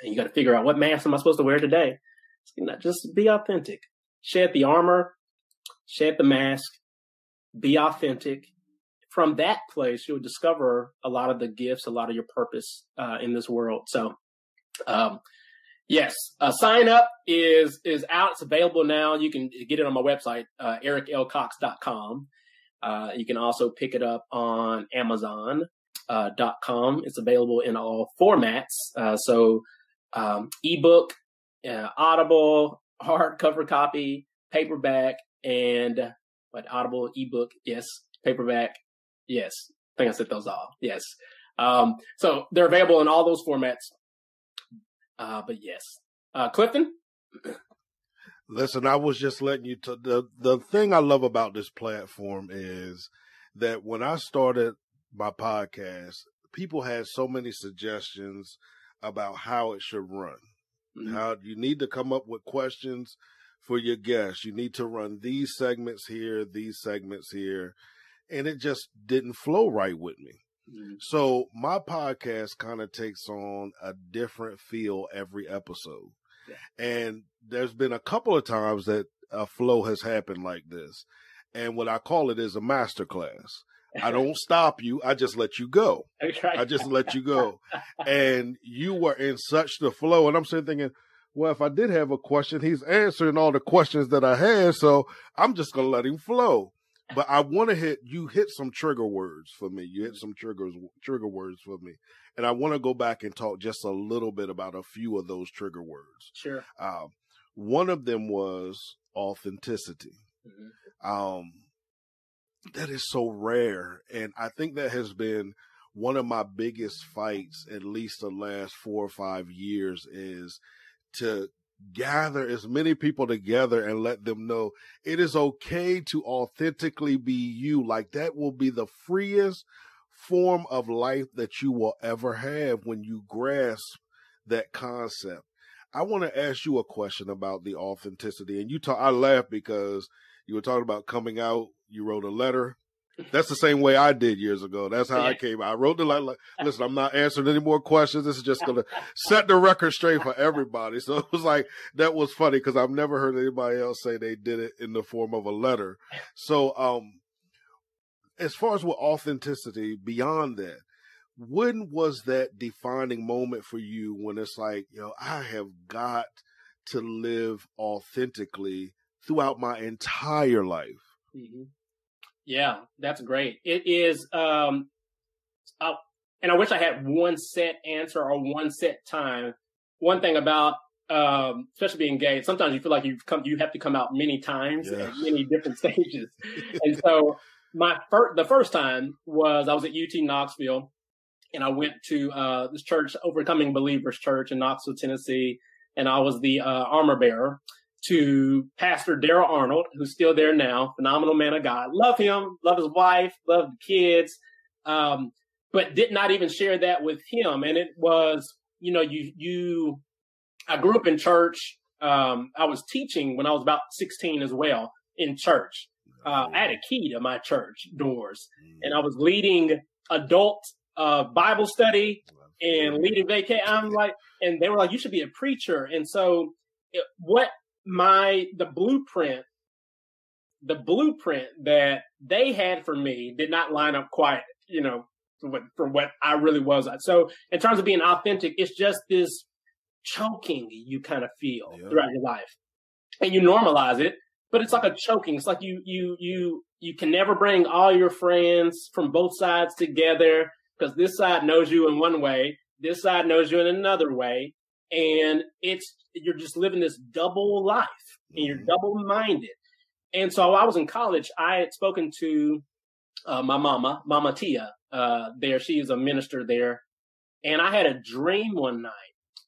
and you got to figure out what mask am I supposed to wear today. just be authentic. Shed the armor, shed the mask, be authentic. From that place, you'll discover a lot of the gifts, a lot of your purpose uh, in this world. So, um, yes, uh, sign up is is out. It's available now. You can get it on my website, uh, ericlcox.com. Uh, you can also pick it up on Amazon. Uh, .com. It's available in all formats. Uh, so um, ebook, uh, Audible, hardcover copy, paperback, and what Audible, ebook, yes, paperback, yes. I think I said those all. Yes. Um, so they're available in all those formats. Uh, but yes, uh, Clifton. Listen, I was just letting you to the the thing I love about this platform is that when I started my podcast, people had so many suggestions about how it should run. Mm-hmm. How you need to come up with questions for your guests. You need to run these segments here, these segments here. And it just didn't flow right with me. Mm-hmm. So my podcast kind of takes on a different feel every episode. Yeah. And there's been a couple of times that a flow has happened like this. And what I call it is a master class. I don't stop you. I just let you go. I just let you go. And you were in such the flow. And I'm sitting thinking, well, if I did have a question, he's answering all the questions that I had. So I'm just going to let him flow. but I want to hit you hit some trigger words for me. You hit some triggers trigger words for me, and I want to go back and talk just a little bit about a few of those trigger words. Sure. Uh, one of them was authenticity. Mm-hmm. Um, that is so rare, and I think that has been one of my biggest fights, at least the last four or five years, is to gather as many people together and let them know it is okay to authentically be you. Like that will be the freest form of life that you will ever have when you grasp that concept. I want to ask you a question about the authenticity. And you talk, I laugh because you were talking about coming out. You wrote a letter that's the same way I did years ago. That's how I came. I wrote the letter. Listen, I'm not answering any more questions. This is just going to set the record straight for everybody. So it was like, that was funny because I've never heard anybody else say they did it in the form of a letter. So, um, as far as with authenticity, beyond that, when was that defining moment for you when it's like, you know, I have got to live authentically throughout my entire life? Mm-hmm. Yeah, that's great. It is, um, uh, and I wish I had one set answer or one set time. One thing about, um, especially being gay, sometimes you feel like you've come, you have to come out many times yes. at many different stages. and so my first, the first time was I was at UT Knoxville and I went to, uh, this church, Overcoming Believers Church in Knoxville, Tennessee. And I was the, uh, armor bearer to Pastor Daryl Arnold, who's still there now, phenomenal man of God. Love him, love his wife, love the kids, um, but did not even share that with him. And it was, you know, you, you, I grew up in church. Um, I was teaching when I was about 16 as well in church. Uh, I had a key to my church doors and I was leading adult, uh, Bible study and leading vacation. I'm like, and they were like, you should be a preacher. And so it, what my the blueprint the blueprint that they had for me did not line up quite you know for what, from what i really was so in terms of being authentic it's just this choking you kind of feel yeah. throughout your life. And you normalize it but it's like a choking. It's like you you you you can never bring all your friends from both sides together because this side knows you in one way this side knows you in another way and it's you're just living this double life and you're mm-hmm. double minded. And so I was in college. I had spoken to uh, my mama, Mama Tia, uh, there. She is a minister there. And I had a dream one night.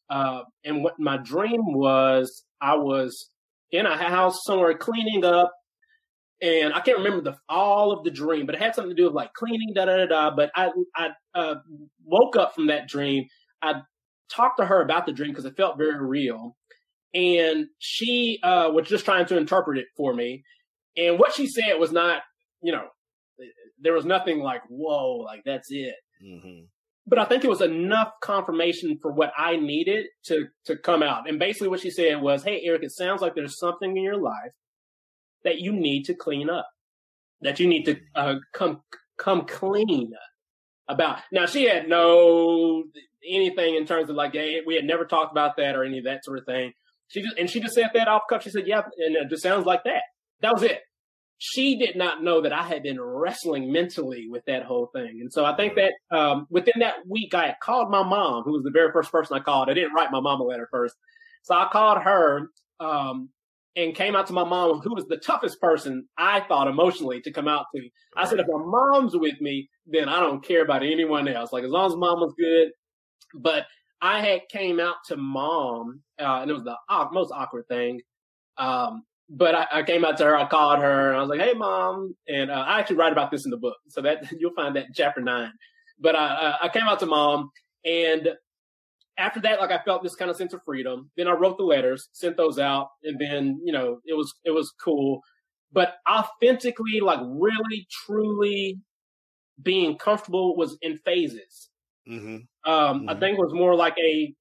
Uh, and what my dream was, I was in a house somewhere cleaning up. And I can't remember the all of the dream, but it had something to do with like cleaning, da da da da. But I I uh, woke up from that dream. I talked to her about the dream because it felt very real. And she uh, was just trying to interpret it for me. And what she said was not, you know, there was nothing like, whoa, like that's it. Mm-hmm. But I think it was enough confirmation for what I needed to, to come out. And basically what she said was, Hey, Eric, it sounds like there's something in your life that you need to clean up, that you need to uh, come, come clean about. Now she had no anything in terms of like, hey, we had never talked about that or any of that sort of thing. She just, and she just said that off cuff. She said, yeah, and it just sounds like that. That was it. She did not know that I had been wrestling mentally with that whole thing. And so I think that, um, within that week, I had called my mom, who was the very first person I called. I didn't write my mom a letter first. So I called her, um, and came out to my mom, who was the toughest person I thought emotionally to come out to. I said, if my mom's with me, then I don't care about anyone else. Like as long as mom was good, but I had came out to mom, uh, and it was the most awkward thing. Um, but I, I, came out to her, I called her, and I was like, "Hey, mom," and uh, I actually write about this in the book, so that you'll find that chapter nine. But I, I came out to mom, and after that, like I felt this kind of sense of freedom. Then I wrote the letters, sent those out, and then you know it was it was cool. But authentically, like really, truly being comfortable was in phases. Mm-hmm. Um, mm-hmm. I think it was more like a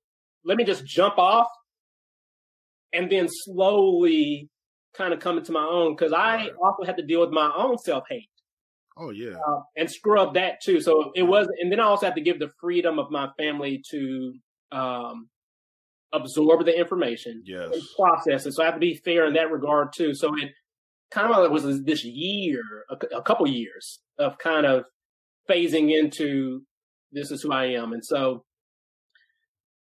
let me just jump off and then slowly kind of come into my own because I also had to deal with my own self hate. Oh yeah, uh, and scrub that too. So it was, and then I also had to give the freedom of my family to um, absorb the information, yes, and process it. So I have to be fair in that regard too. So it kind of like was this year, a, a couple years of kind of phasing into this is who I am. And so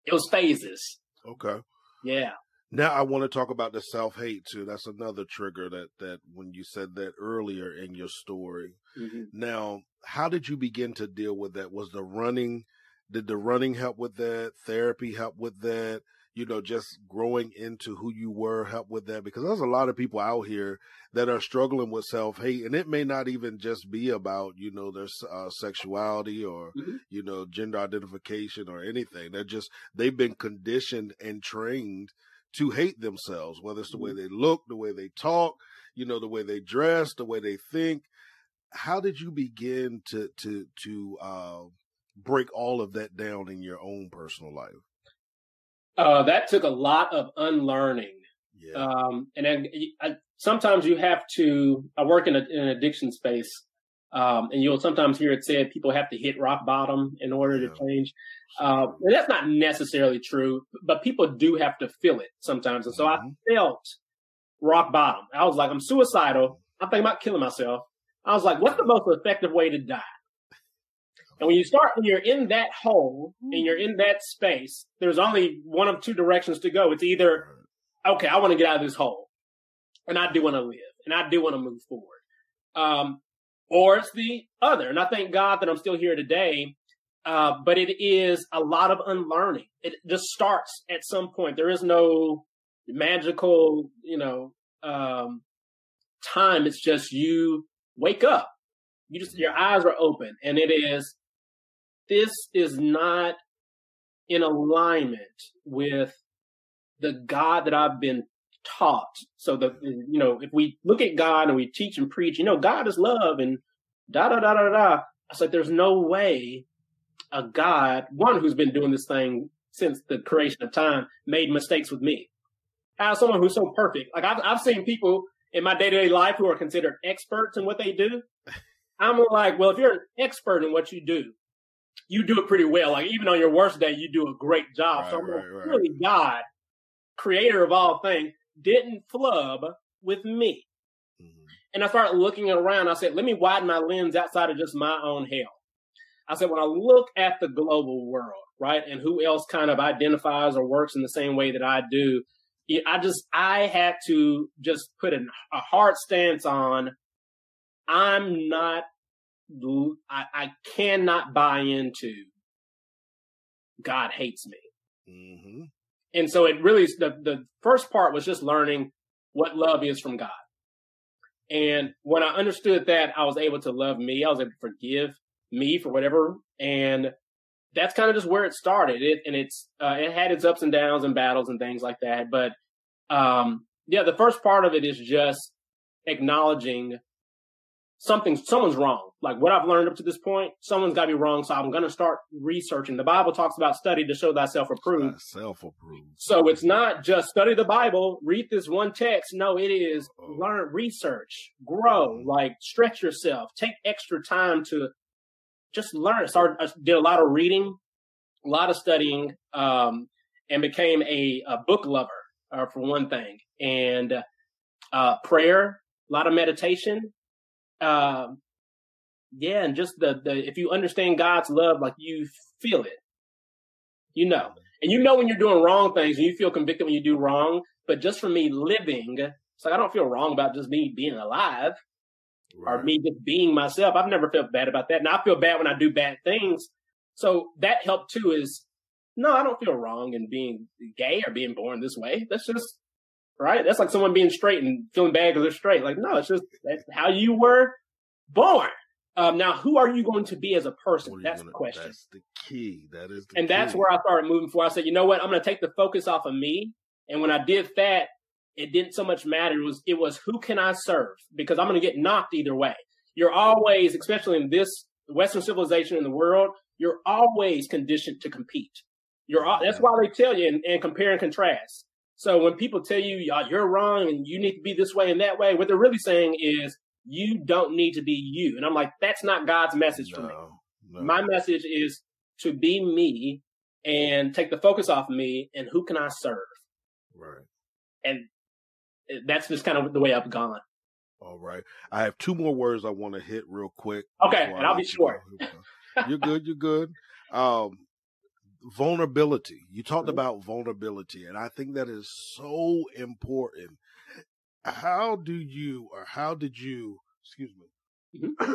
it was phases. Okay. Yeah. Now I want to talk about the self hate too. That's another trigger that that when you said that earlier in your story. Mm-hmm. Now, how did you begin to deal with that? Was the running did the running help with that? Therapy help with that? You know, just growing into who you were help with that? Because there's a lot of people out here that are struggling with self hate, and it may not even just be about you know their uh, sexuality or Mm-hmm. you know gender identification or anything. They're just they've been conditioned and trained to hate themselves, whether it's the way they look, the way they talk, you know, the way they dress, the way they think. How did you begin to to to uh, break all of that down in your own personal life? Uh, that took a lot of unlearning. Yeah, Um, and then I, sometimes you have to, I work in, a, in an addiction space. Um, and you'll sometimes hear it said people have to hit rock bottom in order Yeah. to change. Uh, and that's not necessarily true, but people do have to feel it sometimes. And so Mhm. I felt rock bottom. I was like, I'm suicidal. I'm thinking about killing myself. I was like, what's the most effective way to die? And when you start, when you're in that hole and you're in that space, there's only one of two directions to go. It's either, okay, I want to get out of this hole and I do want to live and I do want to move forward. Um, or it's the other. And I thank God that I'm still here today. Uh, but it is a lot of unlearning. It just starts at some point. There is no magical, you know, um, time. It's just you wake up. You just, your eyes are open and it is, this is not in alignment with the God that I've been taught. So the, you know, if we look at God and we teach and preach, you know, God is love and da da da da da. I like, there's no way a God, one who's been doing this thing since the creation of time, made mistakes with me. As someone who's so perfect, like I've, I've seen people in my day to day life who are considered experts in what they do. I'm like, well, if you're an expert in what you do, you do it pretty well. Like even on your worst day, you do a great job. Right, so right, right. really God, creator of all things, didn't flub with me. Mhm. And I started looking around. I said, let me widen my lens outside of just my own hell. I said, when I look at the global world, right, and who else kind of identifies or works in the same way that I do, I just, I had to just put an, a hard stance on, I'm not, I, I cannot buy into God hates me. Mhm. And so it really, the, the first part was just learning what love is from God. And when I understood that, I was able to love me. I was able to forgive me for whatever. And that's kind of just where it started. It, and it's, uh, it had its ups and downs and battles and things like that. But, um, yeah, the first part of it is just acknowledging something, someone's wrong. Like what I've learned up to this point, someone's got to be wrong. So I'm going to start researching. The Bible talks about study to show thyself approved. Self approved. So it's not just study the Bible, read this one text. No, it is learn, research, grow, like stretch yourself, take extra time to just learn. Start, I did a lot of reading, a lot of studying, um, and became a, a book lover, uh, for one thing, and uh, prayer, a lot of meditation. Um, yeah, and just the the if you understand God's love, like you feel it, you know. And you know when you're doing wrong things and you feel convicted when you do wrong. But just for me living, it's like I don't feel wrong about just me being alive or me just being myself. I've never felt bad about that. And I feel bad when I do bad things. So that helped too is no, I don't feel wrong in being gay or being born this way. That's just right. That's like someone being straight and feeling bad because they're straight. Like, no, it's just that's how you were born. Um, now, who are you going to be as a person? What are you That's gonna- the question. That's the key. That is the And that's where I started moving forward. I said, you know what? I'm going to take the focus off of me. And when I did that, it didn't so much matter. It was, it was who can I serve? Because I'm going to get knocked either way. You're always, especially in this Western civilization in the world, you're always conditioned to compete. You're, al- that's why they tell you and, and compare and contrast. So when people tell you "Yeah, you're wrong and you need to be this way and that way, what they're really saying is you don't need to be you. And I'm like, that's not God's message for me. no, no. My message is to be me and take the focus off of me and who can I serve? right. And that's just kind of the way I've gone. All right. I have two more words I want to hit real quick. Okay, and I'll be short. You're good. You're good. Um, vulnerability. You talked mm-hmm. about vulnerability, and I think that is so important. How do you, or how did you, excuse me, mm-hmm.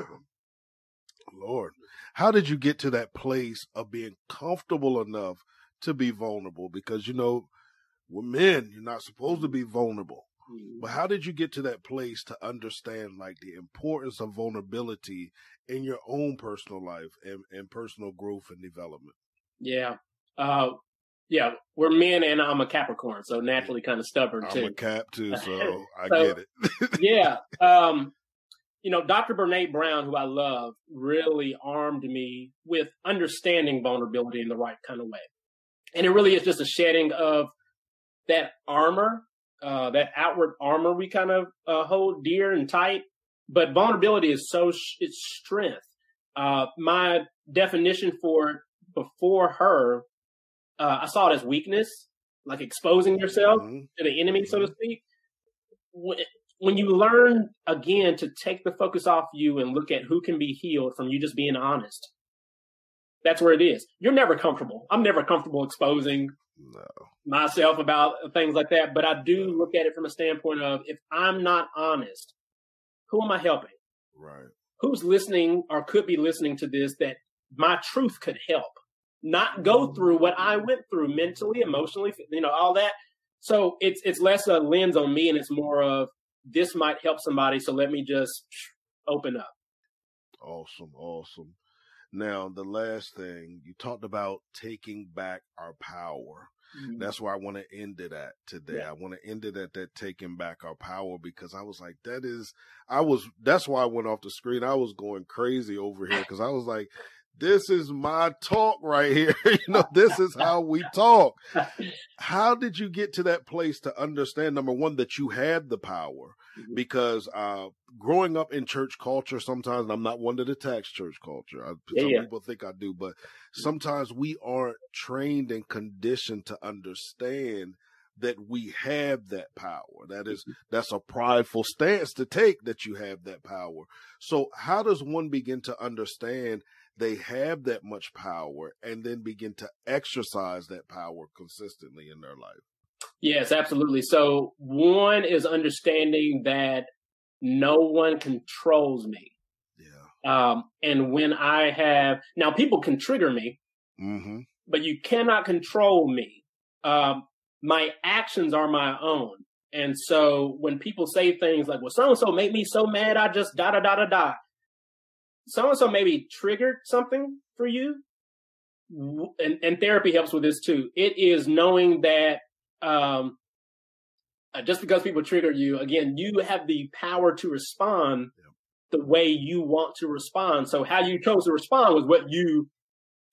Lord, how did you get to that place of being comfortable enough to be vulnerable? Because, you know, we're men, you're not supposed to be vulnerable. But how did you get to that place to understand like the importance of vulnerability in your own personal life and, and personal growth and development? Yeah. Uh, yeah, we're men and I'm a Capricorn, so naturally kind of stubborn I'm too. I'm a Cap too, so I so, get it. yeah. Um, you know, Dr. Brene Brown, who I love, really armed me with understanding vulnerability in the right kind of way. And it really is just a shedding of that armor uh, that outward armor we kind of uh, hold dear and tight. But vulnerability is so sh- it's strength. Uh, my definition for before her, uh, I saw it as weakness, like exposing yourself mm-hmm. to the enemy, so to mm-hmm. speak. When, when you learn again to take the focus off you and look at who can be healed from you just being honest, that's where it is. You're never comfortable. I'm never comfortable exposing no. myself about things like that. But I do no. look at it from a standpoint of if I'm not honest, who am I helping? Right. Who's listening or could be listening to this that my truth could help, not go through what I went through mentally, emotionally, you know, all that. So it's it's less a lens on me and it's more of this might help somebody. So let me just open up. Awesome, awesome. Now, the last thing you talked about taking back our power. Mm-hmm. That's where I want to end it at today. Yeah. I want to end it at that taking back our power because I was like, that is, I was, that's why I went off the screen. I was going crazy over here because I was like, this is my talk right here. you know, this is how we talk. How did you get to that place to understand, number one, that you had the power? Mm-hmm. Because uh, growing up in church culture, sometimes I'm not one that attacks church culture. I, yeah, some yeah. people think I do, but sometimes we aren't trained and conditioned to understand that we have that power. That is, mm-hmm. that's a prideful stance to take that you have that power. So how does one begin to understand they have that much power and then begin to exercise that power consistently in their life. Yes, absolutely. So one is understanding that no one controls me. Yeah. Um, and when I have now, people can trigger me, mm-hmm. but you cannot control me. Um, my actions are my own. And so when people say things like, well, so and so made me so mad, I just da da da da da so and so maybe triggered something for you. And, and, therapy helps with this too. It is knowing that um, uh, just because people trigger you, again, you have the power to respond the way you want to respond. So how you chose to respond was what you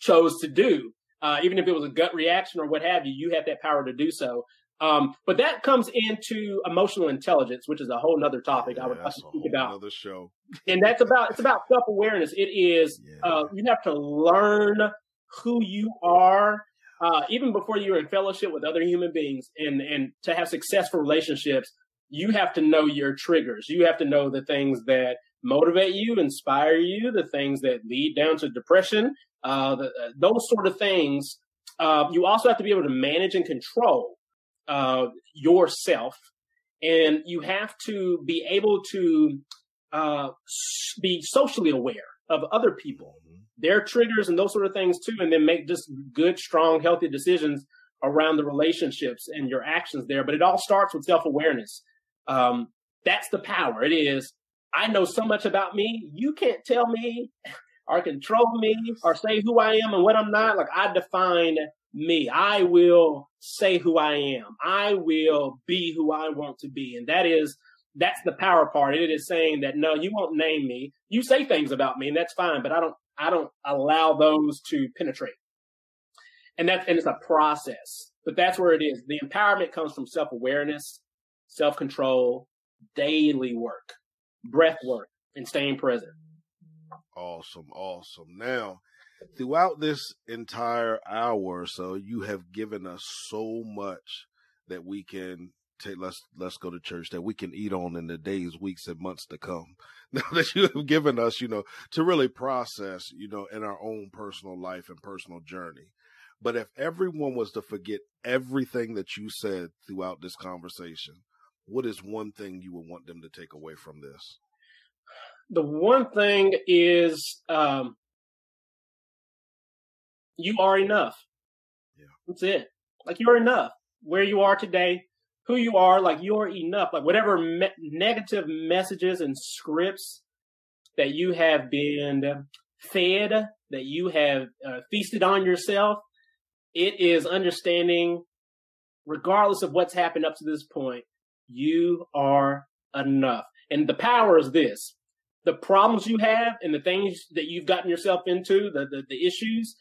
chose to do. Uh, even if it was a gut reaction or what have you, you have that power to do so. Um, but that comes into emotional intelligence, which is a whole nother topic yeah, I would like to speak about. Another show. and that's about it's about self awareness. It is yeah. uh, you have to learn who you are, uh, even before you're in fellowship with other human beings, and and to have successful relationships, you have to know your triggers. You have to know the things that motivate you, inspire you, the things that lead down to depression, uh, the, uh, those sort of things. Uh, you also have to be able to manage and control uh, yourself, and you have to be able to uh, be socially aware of other people, mm-hmm. their triggers, and those sort of things too, and then make just good, strong, healthy decisions around the relationships and your actions there. But it all starts with self awareness. Um, that's the power. It is. I know so much about me. You can't tell me or control me or say who I am and what I'm not. Like I define me. I will say who I am. I will be who I want to be. And that is, that's the power part. It is saying that no, you won't name me. You say things about me and that's fine, but I don't, I don't allow those to penetrate. And that's, and it's a process, but that's where it is. The empowerment comes from self awareness, self control, daily work, breath work, and staying present. Awesome. Awesome. Now, throughout this entire hour or so, you have given us so much that we can take let's let's go to church that we can eat on in the days, weeks, and months to come. Now that you have given us, you know, to really process, you know, in our own personal life and personal journey. But if everyone was to forget everything that you said throughout this conversation, what is one thing you would want them to take away from this? The one thing is um, you are enough. Yeah. That's it. Like you're enough. Where you are today, who you are, like you're enough. Like whatever me- negative messages and scripts that you have been fed, that you have uh, feasted on yourself, it is understanding, regardless of what's happened up to this point, you are enough. And the power is this the problems you have and the things that you've gotten yourself into, the, the, the issues,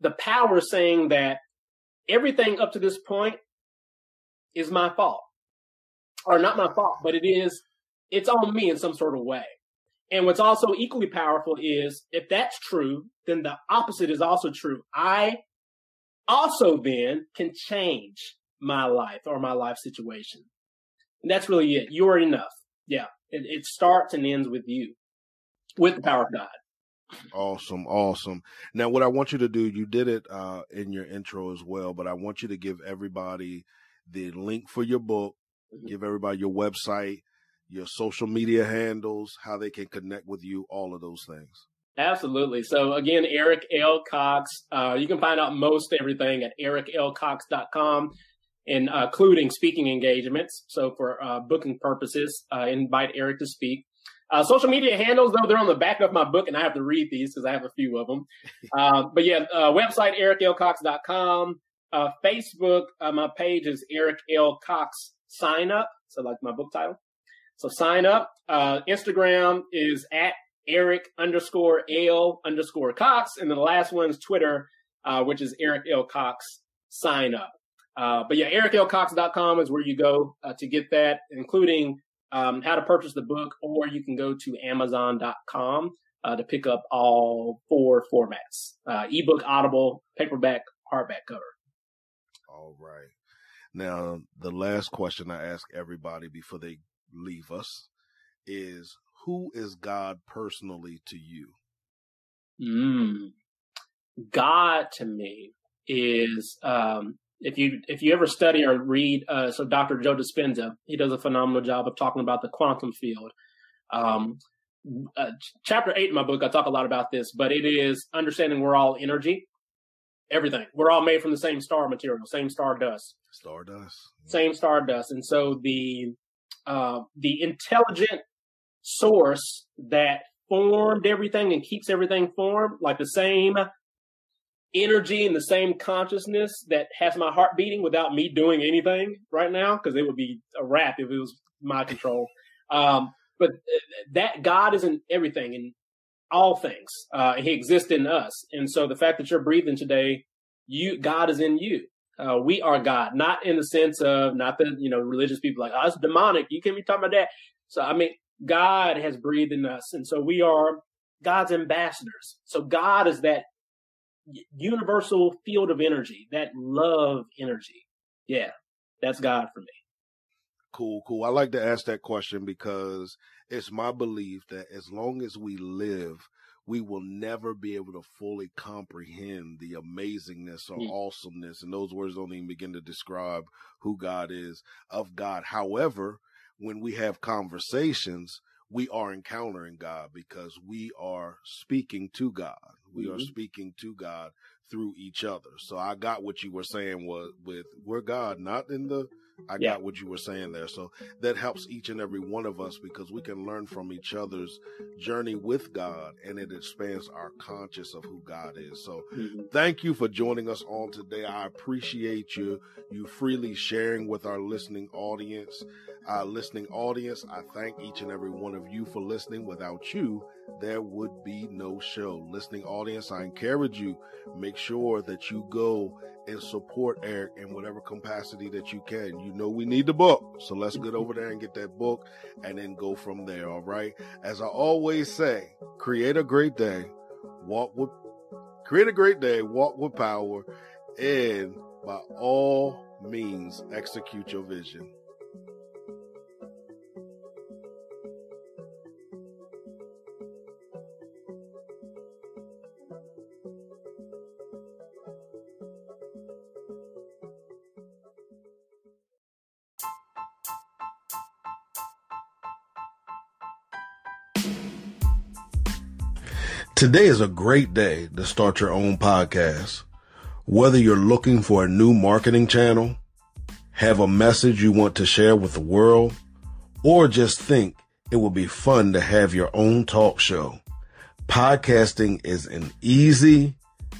the power saying that everything up to this point is my fault. Or not my fault, but it is, it's on me in some sort of way. And what's also equally powerful is if that's true, then the opposite is also true. I also then can change my life or my life situation. And that's really it. You are enough. Yeah. It, it starts and ends with you, with the power of God. Awesome, awesome. Now, what I want you to do, you did it uh, in your intro as well, but I want you to give everybody the link for your book, mm-hmm. give everybody your website, your social media handles, how they can connect with you, all of those things. Absolutely. So again, Eric L. Cox. Uh, you can find out most everything at ericlcox.com, and, uh, including speaking engagements. So for uh, booking purposes, uh, invite Eric to speak. Uh, social media handles, though, they're on the back of my book, and I have to read these because I have a few of them. Uh, but yeah, website ericlcox.com. Facebook, my page is Eric L. Cox Sign Up. So like my book title. So sign up. Instagram is at Eric underscore L underscore Cox. And then the last one's Twitter, uh, which is Eric L. Cox sign up. Uh, but yeah, ericlcox.com is where you go uh, to get that, including um, how to purchase the book, or you can go to amazon.com uh, to pick up all four formats uh, ebook, audible, paperback, hardback cover. All right. Now, the last question I ask everybody before they leave us is who is God personally to you? Mm. God to me is um, if you if you ever study or read uh, so Dr. Joe Dispenza, he does a phenomenal job of talking about the quantum field. Um, uh, chapter eight in my book, I talk a lot about this, but it is understanding we're all energy, everything. We're all made from the same star material, same star dust, stardust, same stardust, and so the uh, the intelligent source that formed everything and keeps everything formed, like the same energy and the same consciousness that has my heart beating without me doing anything right now, because it would be a wrap if it was my control. Um, but that God is in everything and all things. Uh, he exists in us. And so the fact that you're breathing today, you, God is in you. Uh, we are God, not in the sense of, not that, you know, religious people like, oh, it's demonic. You can't be talking about that. So, I mean, God has breathed in us. And so we are God's ambassadors. So God is that universal field of energy, that love energy. Yeah, that's God for me. Cool, cool. I like to ask that question because it's my belief that as long as we live, we will never be able to fully comprehend the amazingness or mm. awesomeness. And those words don't even begin to describe who God is of God. However, when we have conversations, we are encountering God because we are speaking to God. We mm-hmm. are speaking to God through each other. So I got what you were saying was with we're God, not in the I yeah. got what you were saying there. So that helps each and every one of us because we can learn from each other's journey with God and it expands our conscious of who God is. So mm-hmm. thank you for joining us on today. I appreciate you, you freely sharing with our listening audience. Uh, listening audience, I thank each and every one of you for listening. Without you, there would be no show. Listening audience, I encourage you, make sure that you go and support Eric in whatever capacity that you can. You know, we need the book. So let's get over there and get that book and then go from there. All right. As I always say, create a great day, walk with, create a great day, walk with power, and by all means, execute your vision. Today is a great day to start your own podcast. Whether you're looking for a new marketing channel, have a message you want to share with the world, or just think it would be fun to have your own talk show. Podcasting is an easy,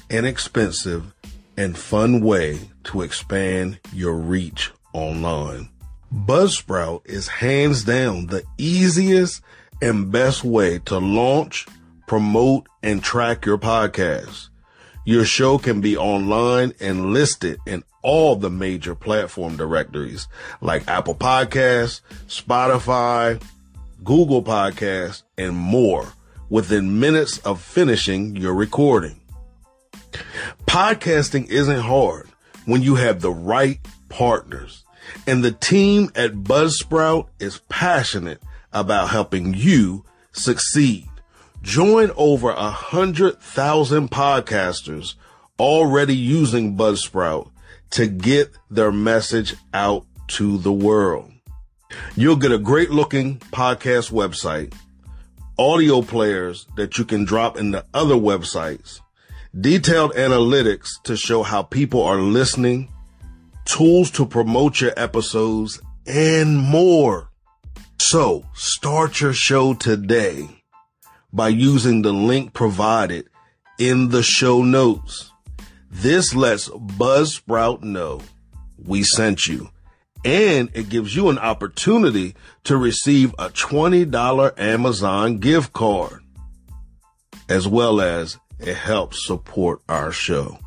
inexpensive, and fun way to expand your reach online. Buzzsprout is hands down the easiest and best way to launch, promote, and track your podcast. Your show can be online and listed in all the major platform directories like Apple Podcasts, Spotify, Google Podcasts, and more within minutes of finishing your recording. Podcasting isn't hard when you have the right partners. And the team at Buzzsprout is passionate about helping you succeed. Join over a hundred thousand podcasters already using Buzzsprout to get their message out to the world. You'll get a great looking podcast website, audio players that you can drop into other websites, detailed analytics to show how people are listening, tools to promote your episodes, and more. So start your show today by using the link provided in the show notes. This lets Buzzsprout know we sent you and it gives you an opportunity to receive a $20 Amazon gift card as well as it helps support our show.